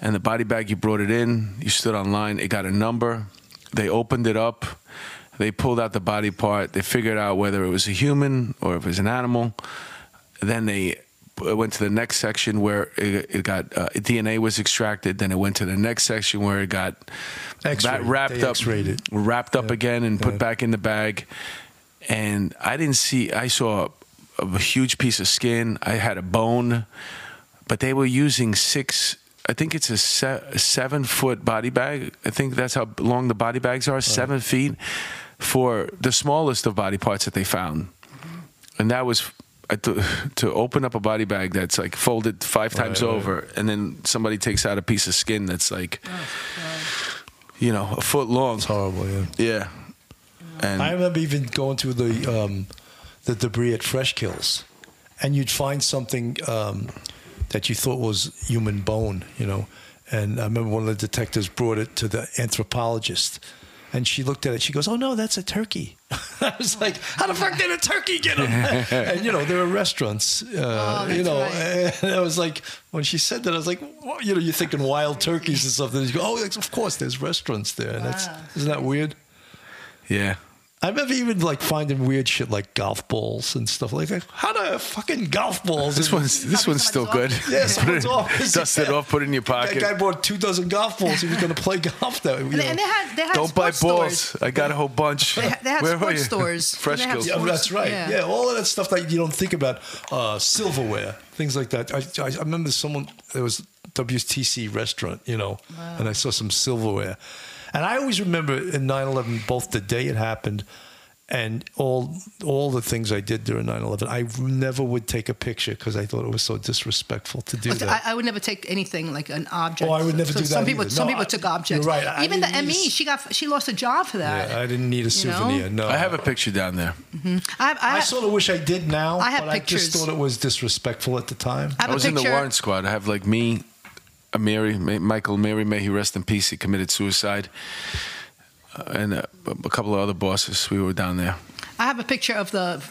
And the body bag, you brought it in, you stood on line, it got a number. They opened it up, they pulled out the body part, they figured out whether it was a human or if it was an animal. Then they went to the next section where it, it got uh, DNA was extracted. Then it went to the next section where it got X-rayed. wrapped They up, X-rayed wrapped up Yeah. again, and put Yeah. back in the bag. And I didn't see. I saw a, a huge piece of skin. I had a bone, but they were using six. I think it's a, se- a seven foot body bag. I think that's how long the body bags are, seven feet, for the smallest of body parts that they found. And that was to, to open up a body bag that's like folded five times right. over, and then somebody takes out a piece of skin that's like, you know, a foot long. It's horrible. Yeah. Yeah, and I remember even going through the um, the debris at Fresh Kills, and you'd find something um, that you thought was human bone, you know. And I remember one of the detectives brought it to the anthropologist, and she looked at it. She goes, "Oh no, that's a turkey." I was like, "How the fuck did a turkey get him?" and you know, there are restaurants, uh, Oh, you know. right. And I was like, when she said that, I was like, well, you know, you're thinking wild turkeys and something. And you go, "Oh, of course, there's restaurants there." And that's Wow. isn't that weird? yeah. I remember even like finding weird shit like golf balls and stuff like that. How do fucking golf balls? This one's this Probably one's still good. somebody's Yeah, someone's it- office. Dust it off, put it in your pocket. That guy bought two dozen golf balls. He was going to play golf. That you And, they- know. and they had they had Don't buy balls. stores. I got a whole bunch. They ha- they had Where sports stores. Fresh They Kills. Yeah, that's right. yeah. Yeah. all of that stuff that you don't think about. Uh, silverware, things like that. I, I, I remember someone there was WTC restaurant, you know, and I saw some silverware, and I always remember in 9/11 both the day it happened. And all all the things I did during 9/11, I never would take a picture because I thought it was so disrespectful to do that. I, I would never take anything like an object. Oh, I would never So do some that people, either. some No, people I- took objects. you're right. I Even the ME, a- she got she lost a job for that. yeah, I didn't need a You know? souvenir. No, I have a picture down there. Mm-hmm. I, have, I, I have, sort of wish I did now, I have but I just thought it was disrespectful at the time. I have I was a in the picture. warrant squad. I have like me, Amiri, May, Michael Amiri, may he rest in peace. He committed suicide, uh, and uh, a couple of other bosses. We were down there. I have a picture of the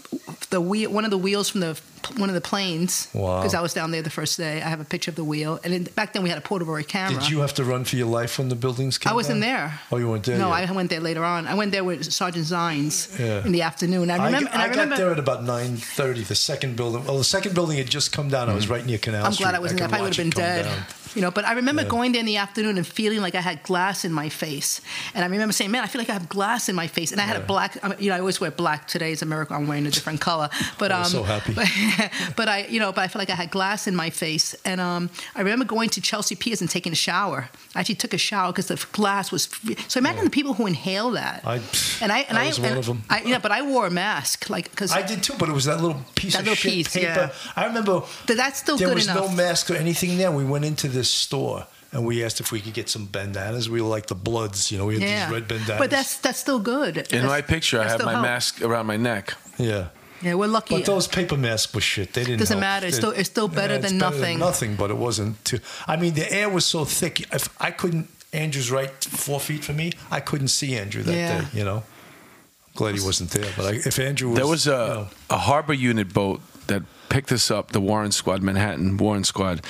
the wheel, one of the wheels from the one of the planes. Wow. Because I was down there the first day. I have a picture of the wheel, and then, back then we had a portable camera. Did you have to run for your life when the buildings came I wasn't down? there. Oh, you weren't there No, yet. I went there later on. I went there with Sergeant Zines Yeah. in the afternoon. I I, remember. and I I remember got there at about 9.30, the second building. Well, the second building had just come down. I was right near Canal I'm Street. glad I wasn't there. I could would have been dead. down. You know, but I remember Yeah. going there in the afternoon and feeling like I had glass in my face. And I remember saying, "Man, I feel like I have glass in my face." And I had a black, you know, I always wear black. Today is America. I'm wearing a different color. But I um, so happy. But, but I, you know, but I felt like I had glass in my face. And um, I remember going to Chelsea Piers and taking a shower. I actually took a shower because the glass was. So imagine the people who inhale that. I- and I and I I, was and one of 'em. I, yeah, but I wore a mask, like because I did too, but it was that little piece That of little shit piece, paper. yeah. I remember that's still there good was enough. no mask or anything there. We went into this store and we asked if we could get some bandanas. We were like the Bloods, you know. We had yeah, these red bandanas. but that's that's still good. In That's- my picture, I have my helps. mask around my neck. yeah. Yeah, we're lucky. But those paper masks were shit. They didn't. Doesn't help. matter. It's They- still- it's still better it's than nothing. nothing, but it wasn't. Too, I mean, the air was so thick. If I couldn't, Andrew's right four feet from me. I couldn't see Andrew that Yeah. day. You know. I'm Glad he wasn't there. But I, if Andrew was, There was a, you know, a harbor unit boat that picked us up, the Warrant Squad, Manhattan Warrant Squad.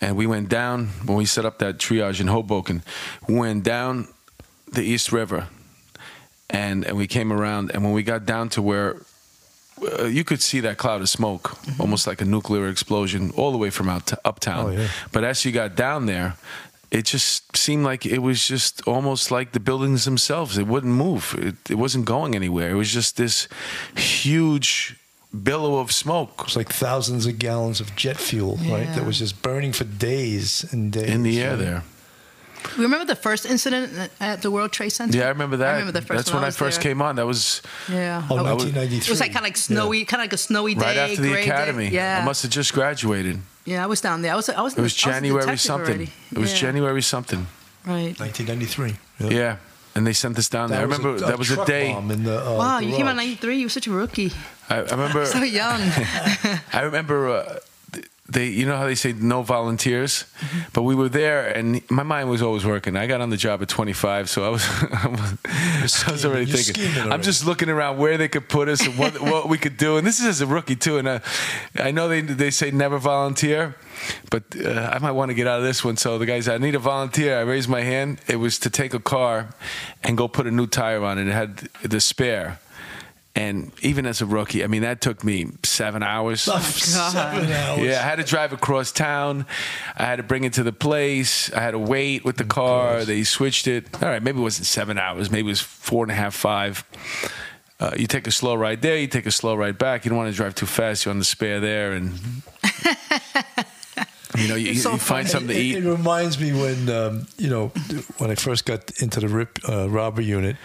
And we went down, when we set up that triage in Hoboken, we went down the East River. And, and we came around, and when we got down to where uh, you could see that cloud of smoke, Mm-hmm. almost like a nuclear explosion, all the way from out to uptown. Oh, yeah. But as you got down there, it just seemed like it was just almost like the buildings themselves. It wouldn't move. It, it wasn't going anywhere. It was just this huge billow of smoke it was like thousands of gallons of jet fuel, right? That was just burning for days and days. in the air right? there. Remember the first incident at the World Trade Center? Yeah, I remember that. I remember the first That's one when I, was first there. came on. That was Yeah. Oh, I was- it was like kind of like snowy, kind of like a snowy day. right after the gray day. academy. Yeah. I must have just graduated. yeah, I was down there. I was. I was. It was January something. Already. It was Yeah. January something. Right. 1993. Yeah. And they sent us down there. I remember a, that was a day. bomb in the, uh, Wow, you came out '93. You were such a rookie. I, I remember. So young. I remember uh, they, you know how they say no volunteers, Mm-hmm. but we were there, and my mind was always working. I got on the job at 25, so I was, I was already You're thinking. scheming I'm just looking around where they could put us and what what we could do. And this is as a rookie too. And uh, I know they they say never volunteer. But uh, I might want to get out of this one. So the guys, I need a volunteer. I raised my hand. It was to take a car and go put a new tire on it. It had the spare. And even as a rookie, I mean, that took me seven hours. Seven hours. Yeah, I had to drive across town. I had to bring it to the place. I had to wait with the car. They switched it. All right, maybe it wasn't seven hours. Maybe it was four and a half, five. Uh, you take a slow ride there. You take a slow ride back. You don't want to drive too fast. You're on the spare there, and you know you, so you find something to It, eat. it reminds me when um, you know when I first got into the rip uh, robber unit.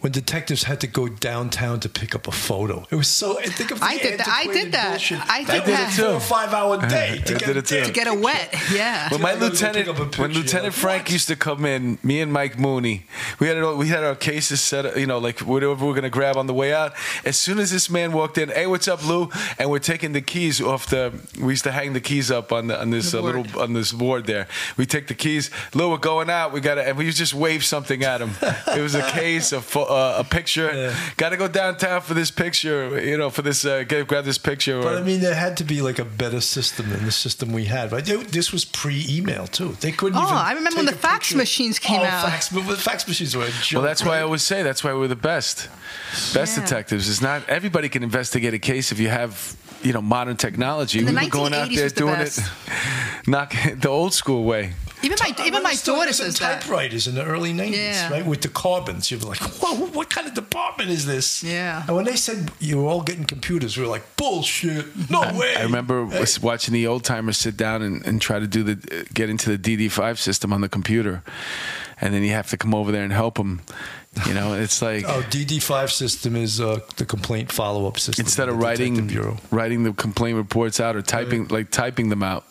When detectives had to go downtown to pick up a photo. It was so. Think of the I did that- I did antiquated that. bullshit. I That did that. a four or five hour day to get, did it too. to get a wet. Yeah. When my I gotta go pick lieutenant, up a picture, when Lieutenant Frank what? used to come in, me and Mike Mooney, we had it all, we had our cases set, up, you know, like whatever we are gonna grab on the way out. As soon as this man walked in, hey, what's up, Lou? And we're taking the keys off the. We used to hang the keys up on the on this The uh, little on this board there. We take the keys, Lou, we're going out. We gotta, and we just wave something at him. it was a case, a pho- uh, a picture. Yeah. Got to go downtown for this picture, you know, for this uh, get, grab this picture. But or- I mean, there had to be like a better system than the system we had. Right? They- This was pre-email too. They couldn't Oh, even. I remember when the fax picture. machines came oh, out. Fax, but the fax machines were a joke. Well, that's why I always say that's why we're the best. Best Yeah. detectives. It's not everybody can investigate a case if you have you know modern technology. The we were going out there was the doing best. it, not the old school way. Even my I even my remember still daughter says that. typewriters in the early '90s, Yeah. right? With the carbons, you'd be like, "Whoa, what kind of department is this?" Yeah. And when they said you were all getting computers, we were like, "Bullshit! No way!" I remember Hey. watching the old timers sit down and, and try to do the get into the DD5 system on the computer, and then you have to come over there and help them. You know, it's like Oh, DD5 system is uh, the complaint follow-up system. instead of the writing Detective Bureau. writing the complaint reports out or typing like typing them out.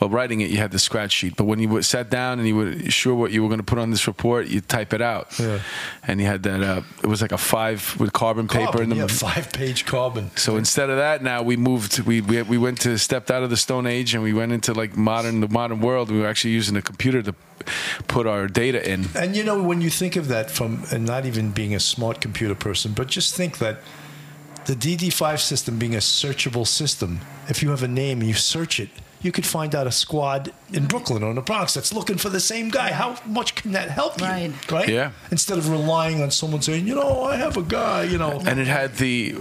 Well, writing it, you had the scratch sheet, but when you sat down and you were sure what you were going to put on this report, you type it out. Yeah. And you had that. Uh, it was like a five with carbon paper in the. yeah, five-page carbon. So instead of that, now we moved. We, we we went to stepped out of the Stone Age and we went into like modern the modern world. We were actually using a computer to put our data in. And you know, when you think of that from, and not even being a smart computer person, but just think that the DD5 system being a searchable system, if you have a name you search it, you could find out a squad in Brooklyn or in the Bronx that's looking for the same guy. How much can that help you? Right. Right? Yeah. Instead of relying on someone saying, you know, I have a guy, you know. And it had the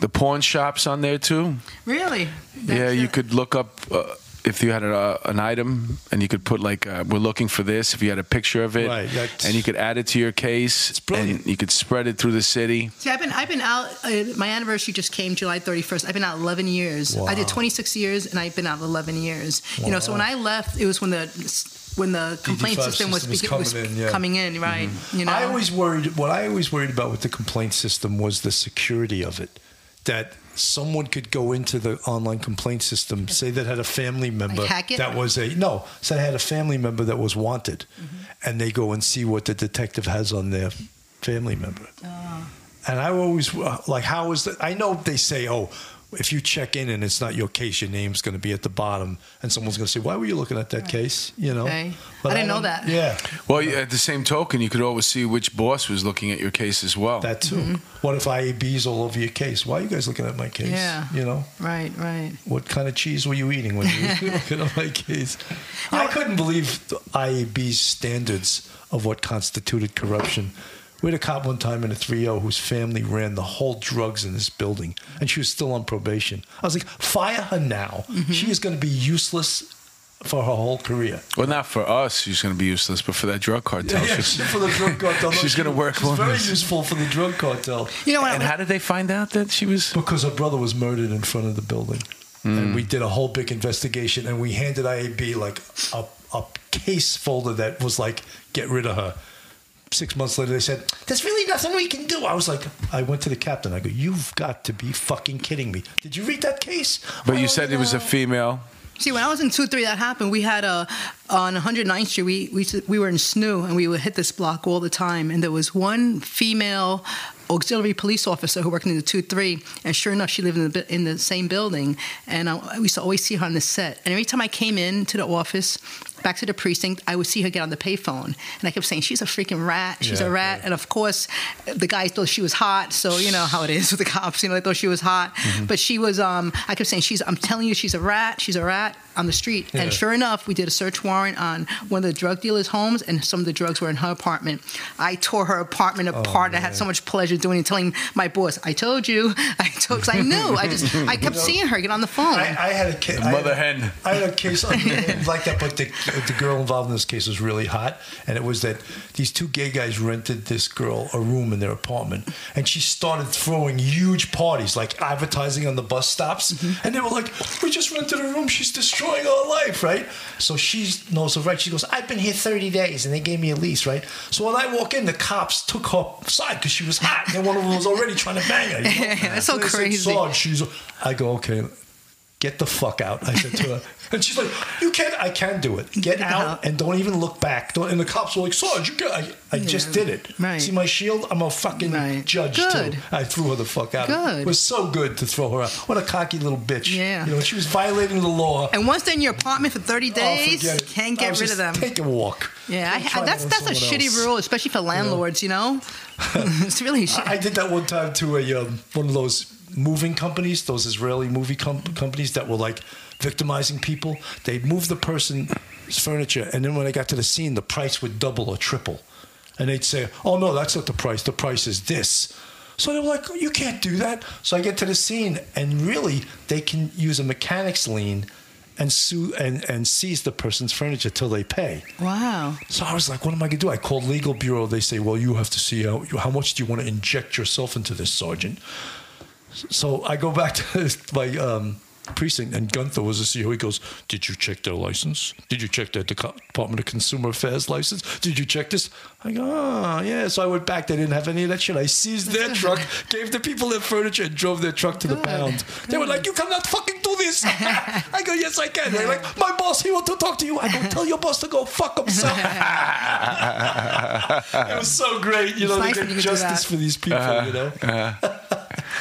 the pawn shops on there too. Really? yeah, you it. could look up uh, if you had a, an item, and you could put like, uh, "We're looking for this." If you had a picture of it, Right, and you could add it to your case, It's brilliant. and you could spread it through the city. See, I've been I've been out. Uh, my anniversary just came July 31st. I've been out 11 years. wow. I did 26 years, and I've been out 11 years. wow. You know, so when I left, it was when the when the complaint DD5 system was, was coming was in, yeah. coming in, right? You know, I always worried. What I always worried about with the complaint system was the security of it. That someone could go into the online complaint system, say that had a family member it? that was a no, say had a family member that was wanted, Mm-hmm. and they go and see what the detective has on their family member. Oh. And I always uh, like, how is that? I know they say, oh. If you check in and it's not your case, your name's going to be at the bottom, and someone's going to say, "Why were you looking at that case?" You know. Okay. I didn't know that. Yeah, Well, you- at the same token, you could always see which boss was looking at your case as well. That too. Mm-hmm. What if IAB's all over your case? Why are you guys looking at my case? Yeah. You know, right, right. what kind of cheese were you eating when you were looking at my case? I couldn't believe the IAB's standards of what constituted corruption. We had a cop one time in a 3 whose family ran the whole drugs in this building, and she was still on probation. I was like, fire her now. Mm-hmm. She is going to be useless for her whole career. well, not for us, she's going to be useless, but for that drug cartel. Yeah, she's- she's for the drug cartel. She's gonna work She's very wonders. useful for the drug cartel. You know what? and how did they find out that she was? Because her brother was murdered in front of the building. Hmm. And we did a whole big investigation and we handed IAB like a, a case folder that was like, get rid of her. Six months later, they said, There's really nothing we can do. I was like, I went to the captain. I go, You've got to be fucking kidding me. Did you read that case? But you "Oh, said it was a uh, female. See, when I was in two three, that happened. We had a on 109th Street. We we we were in SNU, and we would hit this block all the time. And there was one female auxiliary police officer who worked in the two three, and sure enough, she lived in the in the same building. And I, we used to always see her on the set. And every time I came into the office, back to the precinct, I would see her get on the payphone, and I kept saying, "She's a freaking rat. She's Yeah, a rat." yeah. And of course, the guys thought she was hot. So you know how it is with the cops. You know, they thought she was hot, Mm-hmm. but she was. Um, I kept saying, "She's." I'm telling you, she's a rat. She's a rat on the street. Yeah. And sure enough, we did a search warrant on one of the drug dealers' homes, and some of the drugs were in her apartment. I tore her apartment apart. and I had so much pleasure doing and telling my boss, I told you, I told, because I knew. I just, I kept seeing her get on the phone. I, I had a case. The mother hen. I had a case like that, but the, the girl involved in this case was really hot, and it was that these two gay guys rented this girl a room in their apartment, and she started throwing huge parties, like advertising on the bus stops, Mm-hmm. and they were like, "We just rented a room. She's destroying our life, right?" So she knows the right. She goes, "I've been here 30 days, and they gave me a lease, right?" So when I walk in, the cops took her side because she was hot, and one of them was already trying to bang her. you know? That's so said, crazy. "Sarge," she's. I go, okay, get the fuck out. I said to her, and she's like, you can't. I can do it. Get the out hell- and don't even look back. Don't, and the cops were like, Sarge, you got. I, I just did it. Right. See my shield? I'm a fucking Right. judge Good. too. I threw her the fuck out. Good. It was so good to throw her out. What a cocky little bitch. Yeah. You know, she was violating the law. and once they're in your apartment for 30 Oh, days, it. can't I get rid of them. Take a walk. Yeah, Don't I, that's that's a shitty else. rule, especially for landlords. You know, it's really shit. I did that one time to a um, one of those moving companies, those Israeli movie com- companies that were like victimizing people. They'd move the person's furniture, and then when they got to the scene, the price would double or triple. And they'd say, "Oh no, that's not the price. The price is this." So they were like, "You can't do that." So I get to the scene, and really, they can use a mechanic's lien and sue and, and seize the person's furniture till they pay. Wow. So I was like, what am I going to do? I called legal bureau. They say, well, you have to see how, how much do you want to inject yourself into this, sergeant? So I go back to my um, precinct, and Gunther was the CEO. He goes, did you check their license? Did you check their Department of Consumer Affairs license? Did you check this? I go, oh, yeah. So I went back. They didn't have any of that shit. I seized their truck, gave the people their furniture, and drove their truck to the Good. pound. They were like, you cannot fucking do this. I go, yes, I can. They're like, my boss, he want to talk to you. I go, tell your boss to go fuck himself. it was so great, you know, nice to get you can do justice for these people, uh-huh. you know. Uh-huh.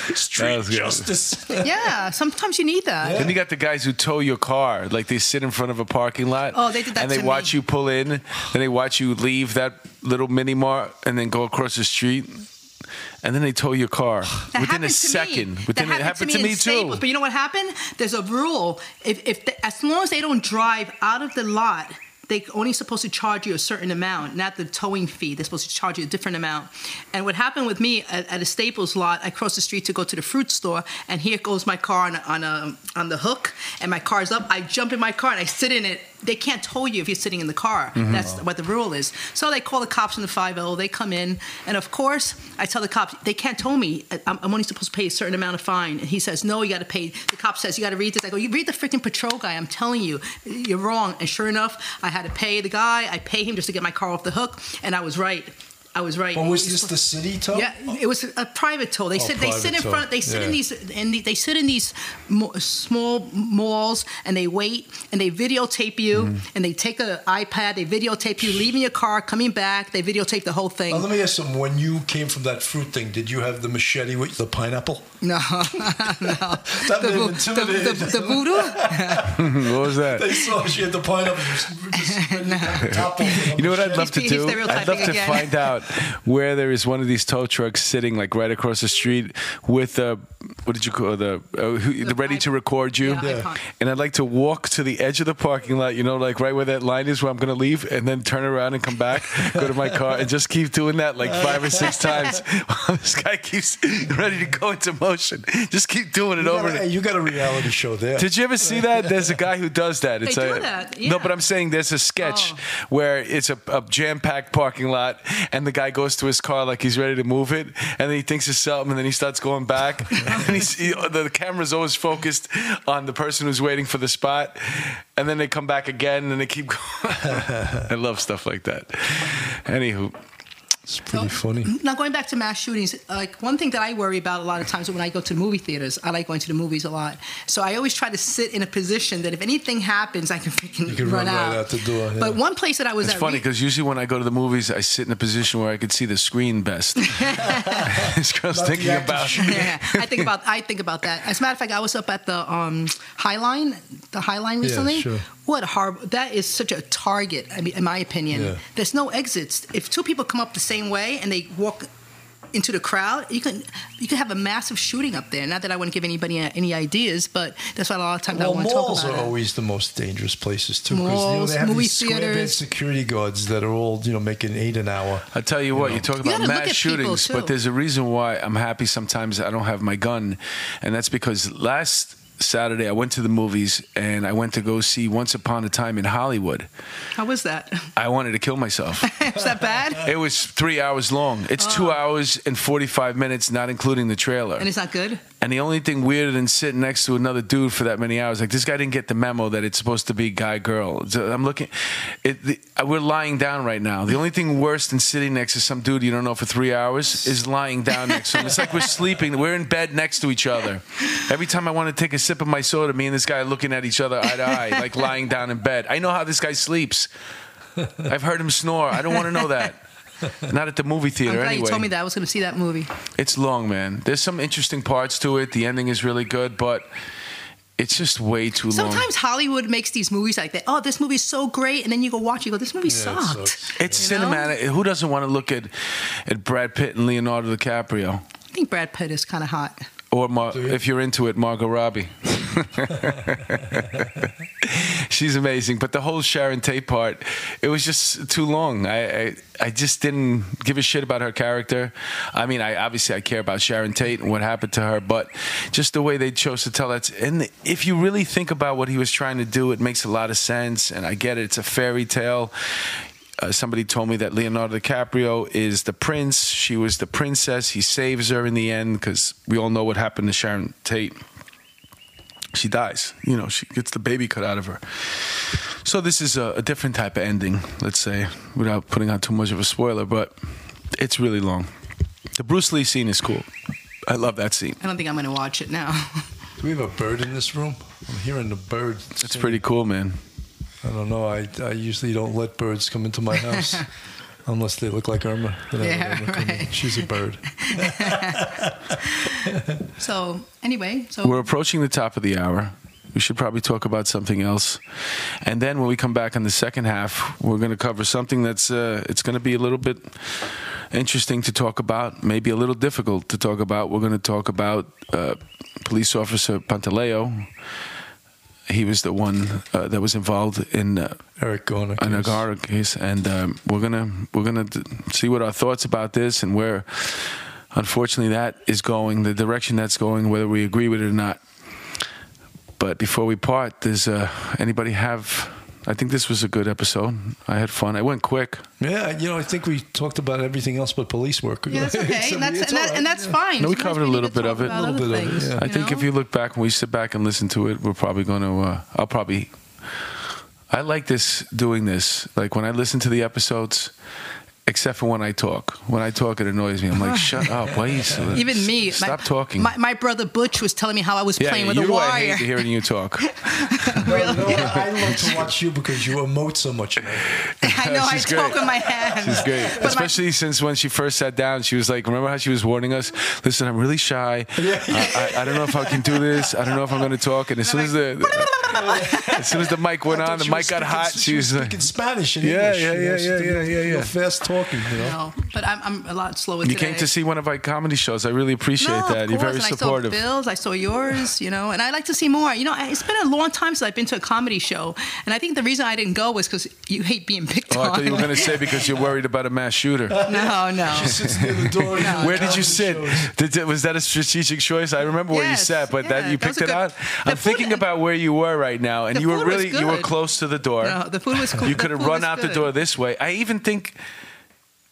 That Street justice. Yeah, sometimes you need that. Then you got the guys who tow your car, like they sit in front of a parking lot. Oh, they did that And they to watch me. you pull in, then they watch you leave that little mini mart, and then go across the street, and then they tow your car That within a second. Me. Within that it happened to me, in too. Staples. But you know what happened? There's a rule. If, if the, as long as they don't drive out of the lot, they only supposed to charge you a certain amount, not the towing fee. They're supposed to charge you a different amount. And what happened with me at, at a Staples lot, I crossed the street to go to the fruit store, and here goes my car on a, on a on the hook, and my car's up. I jump in my car and I sit in it. They can't tow you if you're sitting in the car. Mm-hmm. That's what the rule is. So they call the cops in the 5 They come in, and of course, I tell the cops they can't tow me. I'm, I'm only supposed to pay a certain amount of fine. And he says, no, you got to pay. The cop says, you got to read this. I go, you read the freaking patrol guy. I'm telling you, you're wrong. And sure enough, I had to pay the guy. I pay him just to get my car off the hook, and I was right. I was right. But was this the city tow? yeah, it was a private toll. They Oh, sit. They sit in front. They sit in Yeah. these and they sit in these small malls and they wait and they videotape you Mm-hmm. and they take an iPad. They videotape you leaving your car, coming back. They videotape the whole thing. Now, let me ask you, when you came from that fruit thing, did you have the machete with the pineapple? no, no. That The, may vo- the, intimidated the, the voodoo. what was that? They saw she had the pineapple. Just, just toppled with a You know what I'd love to do? I'd love to again. find out where there is one of these tow trucks sitting like right across the street with a what did you call the uh, who, the ready to record you? Yeah, icon. And I'd like to walk to the edge of the parking lot, you know, like right where that line is where I'm going to leave, and then turn around and come back, go to my car, and just keep doing that like five or six times while this guy keeps ready to go into motion. Just keep doing it You over. got, a, hey, you got a reality show there. Did you ever see that? There's a guy who does that. It's do a, that, No, but I'm saying there's a sketch Oh. where it's a, a jam-packed parking lot, and the guy goes to his car like he's ready to move it, and then he thinks it's something, and then he starts going back, and he's, he, the camera's always focused on the person who's waiting for the spot, and then they come back again, and they keep going. I love stuff like that. Anywho, It's pretty funny. Now going back to mass shootings, like one thing that I worry about a lot of times when I go to the movie theaters, I like going to the movies a lot. So I always try to sit in a position that if anything happens, I can freaking You can run right out the door, yeah. But one place that I was it's at, funny re- because usually when I go to the movies, I sit in a position where I could see the screen best. this girl's Not thinking about. yeah, I think about I think about that. As a matter of fact, I was up at the um, High Line, the High Line recently. sure. What a horrible! That is such a target. I mean, in my opinion, Yeah. there's no exits. If two people come up the same way and they walk into the crowd, you can you can have a massive shooting up there. Not that I want to give anybody uh, any ideas, but that's why a lot of times Well, I want to talk malls about are it. always the most dangerous places too, because you know, Malls, they have movie these theaters. security guards that are all you know making eight an hour. I tell you what, you talk You about gotta mass shootings, but there's a reason why I'm happy sometimes I don't have my gun, and that's because last Saturday I went to the movies and I went to go see Once Upon a Time in Hollywood. How was that? I wanted to kill myself. Is that bad? it was three hours long. It's two oh. hours and 45 minutes, not including the trailer. Oh. And it's not good. And the only thing weirder than sitting next to another dude for that many hours, like this guy didn't get the memo that it's supposed to be guy girl. So I'm looking, it, the, uh, we're lying down right now. The only thing worse than sitting next to some dude you don't know for three hours is lying down next to him. It's like we're sleeping. We're in bed next to each other. Every time I want to take a sip of my soda, me and this guy are looking at each other eye to eye, like lying down in bed. I know how this guy sleeps. I've heard him snore. I don't want to know that. Not at the movie I'm theater glad anyway. you told me that. I was going to see that movie. It's long, man. There's some interesting parts to it. The ending is really good, but it's just way too long. Sometimes Hollywood makes these movies like that. Oh, this movie's so great, and then you go watch, you go, this movie Yeah, it sucked. sucks. It's You know? cinematic. Who doesn't want to look at at Brad Pitt and Leonardo DiCaprio? I think Brad Pitt is kind of hot. Or Mar- you? if you're into it, Margot Robbie. She's amazing, but the whole Sharon Tate part, it was just too long. I, I I just didn't give a shit about her character. I mean, I obviously I care about Sharon Tate and what happened to her, but just the way they chose to tell that. And if you really think about what he was trying to do, it makes a lot of sense. And I get it; it's a fairy tale. Uh, somebody told me that Leonardo DiCaprio is the prince. She was the princess. He saves her in the end because we all know what happened to Sharon Tate. She dies. You know, she gets the baby cut out of her. So this is a, a different type of ending, let's say, without putting out too much of a spoiler, but it's really long. The Bruce Lee scene is cool. I love that scene. I don't think I'm going to watch it now. Do we have a bird in this room? I'm hearing the bird. It's pretty cool, man. I don't know. I, I usually don't let birds come into my house unless they look like Irma. Then I let Yeah, Irma come in. right. She's a bird. So anyway, so We're approaching the top of the hour. We should probably talk about something else, and then when we come back in the second half, we're going to cover something that's uh, it's going to be a little bit interesting to talk about, maybe a little difficult to talk about. We're going to talk about uh, police officer Pantaleo. He was the one uh, that was involved in uh, Eric Garner. an case. Agara case, and um, we're gonna we're gonna d- see what our thoughts about this and where, unfortunately, that is going, the direction that's going, whether we agree with it or not. But before we part, does uh, anybody have? I think this was a good episode. I had fun. I went quick. Yeah, you know, I think we talked about everything else but police work. yeah, that's okay, It's- and that's and, that, right, and that's yeah. fine. No, we covered a little bit of it. about Little other bit of it, yeah. I think know? if you look back when we sit back and listen to it, we're probably going to. Uh, I'll probably. I like this doing this. Like when I listen to the episodes, except for when I talk. When I talk, it annoys me. I'm like, shut up, wait. Even me, Stop my, talking. My, my brother Butch was telling me how I was yeah, playing with you, a I wire. hate hearing you talk. No, you know what? I love to watch you because you emote so much. man. I know I She's talk with my hands. She's great, But my- especially since when she first sat down, she was like, "Remember how she was warning us? Listen, I'm really shy. I, I, I don't know if I can do this. I don't know if I'm going to talk." And as soon as the as soon as the mic went on, the mic got hot. She was like, speaking Spanish and Yeah, English. yeah, yeah, yeah, yeah, yeah, real yeah. Fast talking, you know. No, but I'm, I'm a lot slower "You today. came to see one of our comedy shows. I really appreciate no, that. Of You're course, very and supportive." I saw Bill's, I saw yours, you know, and I like to see more. You know, it's been a long time since I've been to a comedy show, and I think the reason I didn't go was because you hate being picked Oh, I on. thought you were going to say because you're worried about a mass shooter. no, no. She sits near the door. you know, Where did you sit? Did, did- was that a strategic choice? I remember where you sat, but yeah, that you picked a it good- out. I'm food- thinking about where you were right now, and you were really you were close to the door. No, the food was cool. You could have run was out the door this way. I even think,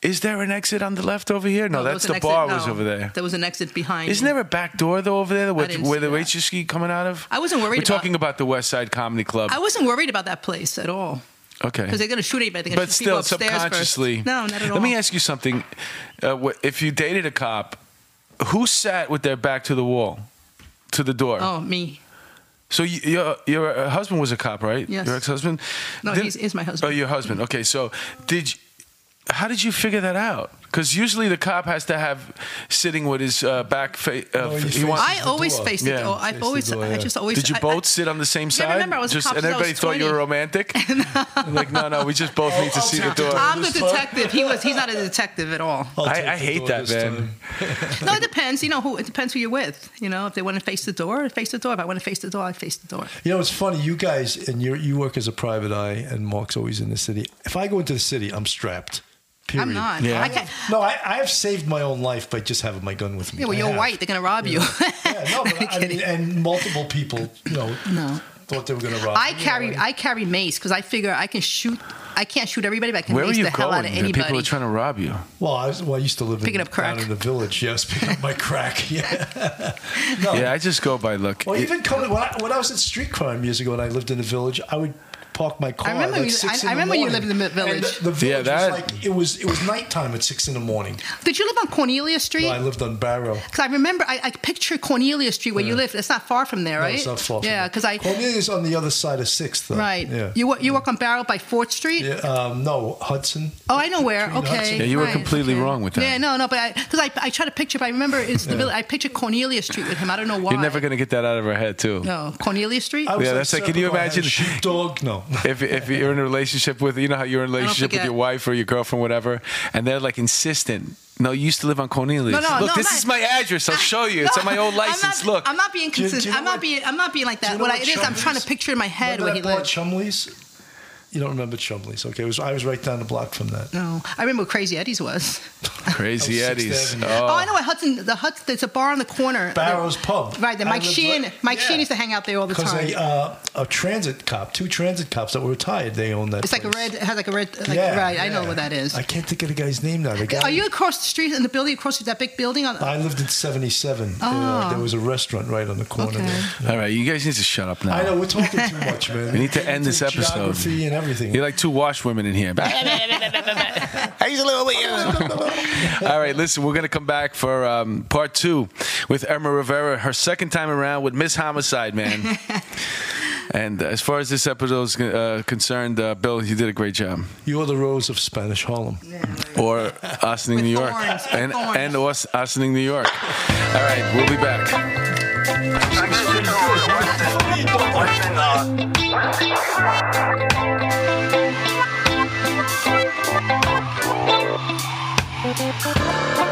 is there an exit on the left over here? No, there that's was an the exit- bar no, was over there. There was an exit behind. Isn't there a back door though over there where, didn't where see the that. waitress keep coming out of? I wasn't worried We're about- talking about the West Side Comedy Club. I wasn't worried about that place at all okay. because they're going to shoot anybody. They're gonna But shoot people still, upstairs first. subconsciously. No, not at all. Let me ask you something. Uh, wh- if you dated a cop, who sat with their back to the wall, to the door? Oh, me. So you, your your husband was a cop, right? Yes. Your ex-husband. No, he's, he's my husband. Oh, your husband. Okay, so did you, how did you figure that out? Because usually the cop has to have sitting with his uh, back. Fa- uh, No, he's he wants- I always door. face the Yeah. door. I've the always, door, I just always. Did you both I- sit on the same side? remember I was a cop and since I was everybody thought you were romantic. like, no, no, we just both need to I'll see the door. door. I'm the detective. He was. He's not a detective at all. I'll I- take I the hate that, man. No, it depends. You know who? It depends who you're with. You know, if they want to face the door, face the door. If I want to face the door, I face the door. You know, it's funny. You guys, and you you work as a private eye, and Mark's always in the city. If I go into the city, I'm strapped. Period. I'm not. Yeah. I. No, I, I have saved my own life by just having my gun with me. Yeah, well, you're white. They're gonna rob you. Yeah, no, but I mean, and multiple people, you know, No. thought they were going to rob. I me, you carry know, I carry mace because I figure I can shoot. I can't shoot everybody, but I can Where were mace you the hell out going? of The anybody. People are trying to rob you. Well, I, was, well, I used to live Picking in, up crack. down in the village. Yes, picking up my crack. Yeah. no. Yeah, I just go by look. Well, It- even coming when I, when I was at street crime years ago, and I lived in the village, I would park my car. I remember like you- six I- in I the remember you lived in the And village. The, the Yeah, village that- was like it was it was nighttime at six in the morning. Did you live on Cornelia Street? I lived on Barrow. Because I remember, I, I picture Cornelia Street where you live. It's not far from there, No, right? it's not far. Yeah, because I Cornelia's on the other side of Sixth. Though. right. Yeah. You wo- you work on Barrow by Fourth Street. yeah um, no, Hudson. Oh, I know where. Between Okay. Hudson- Yeah, you were right, completely okay. wrong with that. Yeah, no, no, but I because I, I, try to picture, but I remember it's the village. I picture Cornelia Street with him. I don't know why. You're never going to get that out of her head, too. No, Cornelia Street. I Yeah, that's like- can you Serpico, I had imagine- Sheepdog? No. If if you're in a relationship with you know how you're in a relationship with your wife or your girlfriend whatever and they're like insistent no you used to live on Cornelius No, no, look no, this I'm is not- my address I'll show you it's on my old license. I'm license not, look I'm not being Do you- do consistent. you know I'm not what- being. I'm not being like that. you know what I, it is, I'm trying to picture in my head Remember where he that bar, lived. Chumley's? You don't remember Chumley's? Okay, it was. I was right down the block from that. No, I remember what Crazy Eddie's was. crazy Oh, Sixth Eddie's Oh, oh, I know what Hudson. The Hudson. There's a bar on the corner. Barrow's Pub. Right, the Mike lived Sheehan. right- Mike yeah. Sheehan used to hang out there all the Because time. a, uh, a transit cop, two transit cops that were retired, they owned that. it's like a red. It has like a red. Like, Yeah, right, I know what that is. I can't think of the guy's name now. The guy. Are you across the street in the building across is that big building on? I lived in '77. Oh. there was a restaurant right on the corner. Okay. There. all right you guys need to shut up now I know we're talking too much, man. We need to end this episode. Geography and everything. you're like two wash women in here He's a little bit all right listen we're gonna come back for um, part two with Emma Rivera her second time around with Miss Homicide man and as far as this episode is uh, concerned uh, Bill you did a great job You're the rose of Spanish Harlem. or Ossining, With New York, thorns, and thorns. and Os- Ossining, New York. All right, we'll be back. Western, uh, Thank you.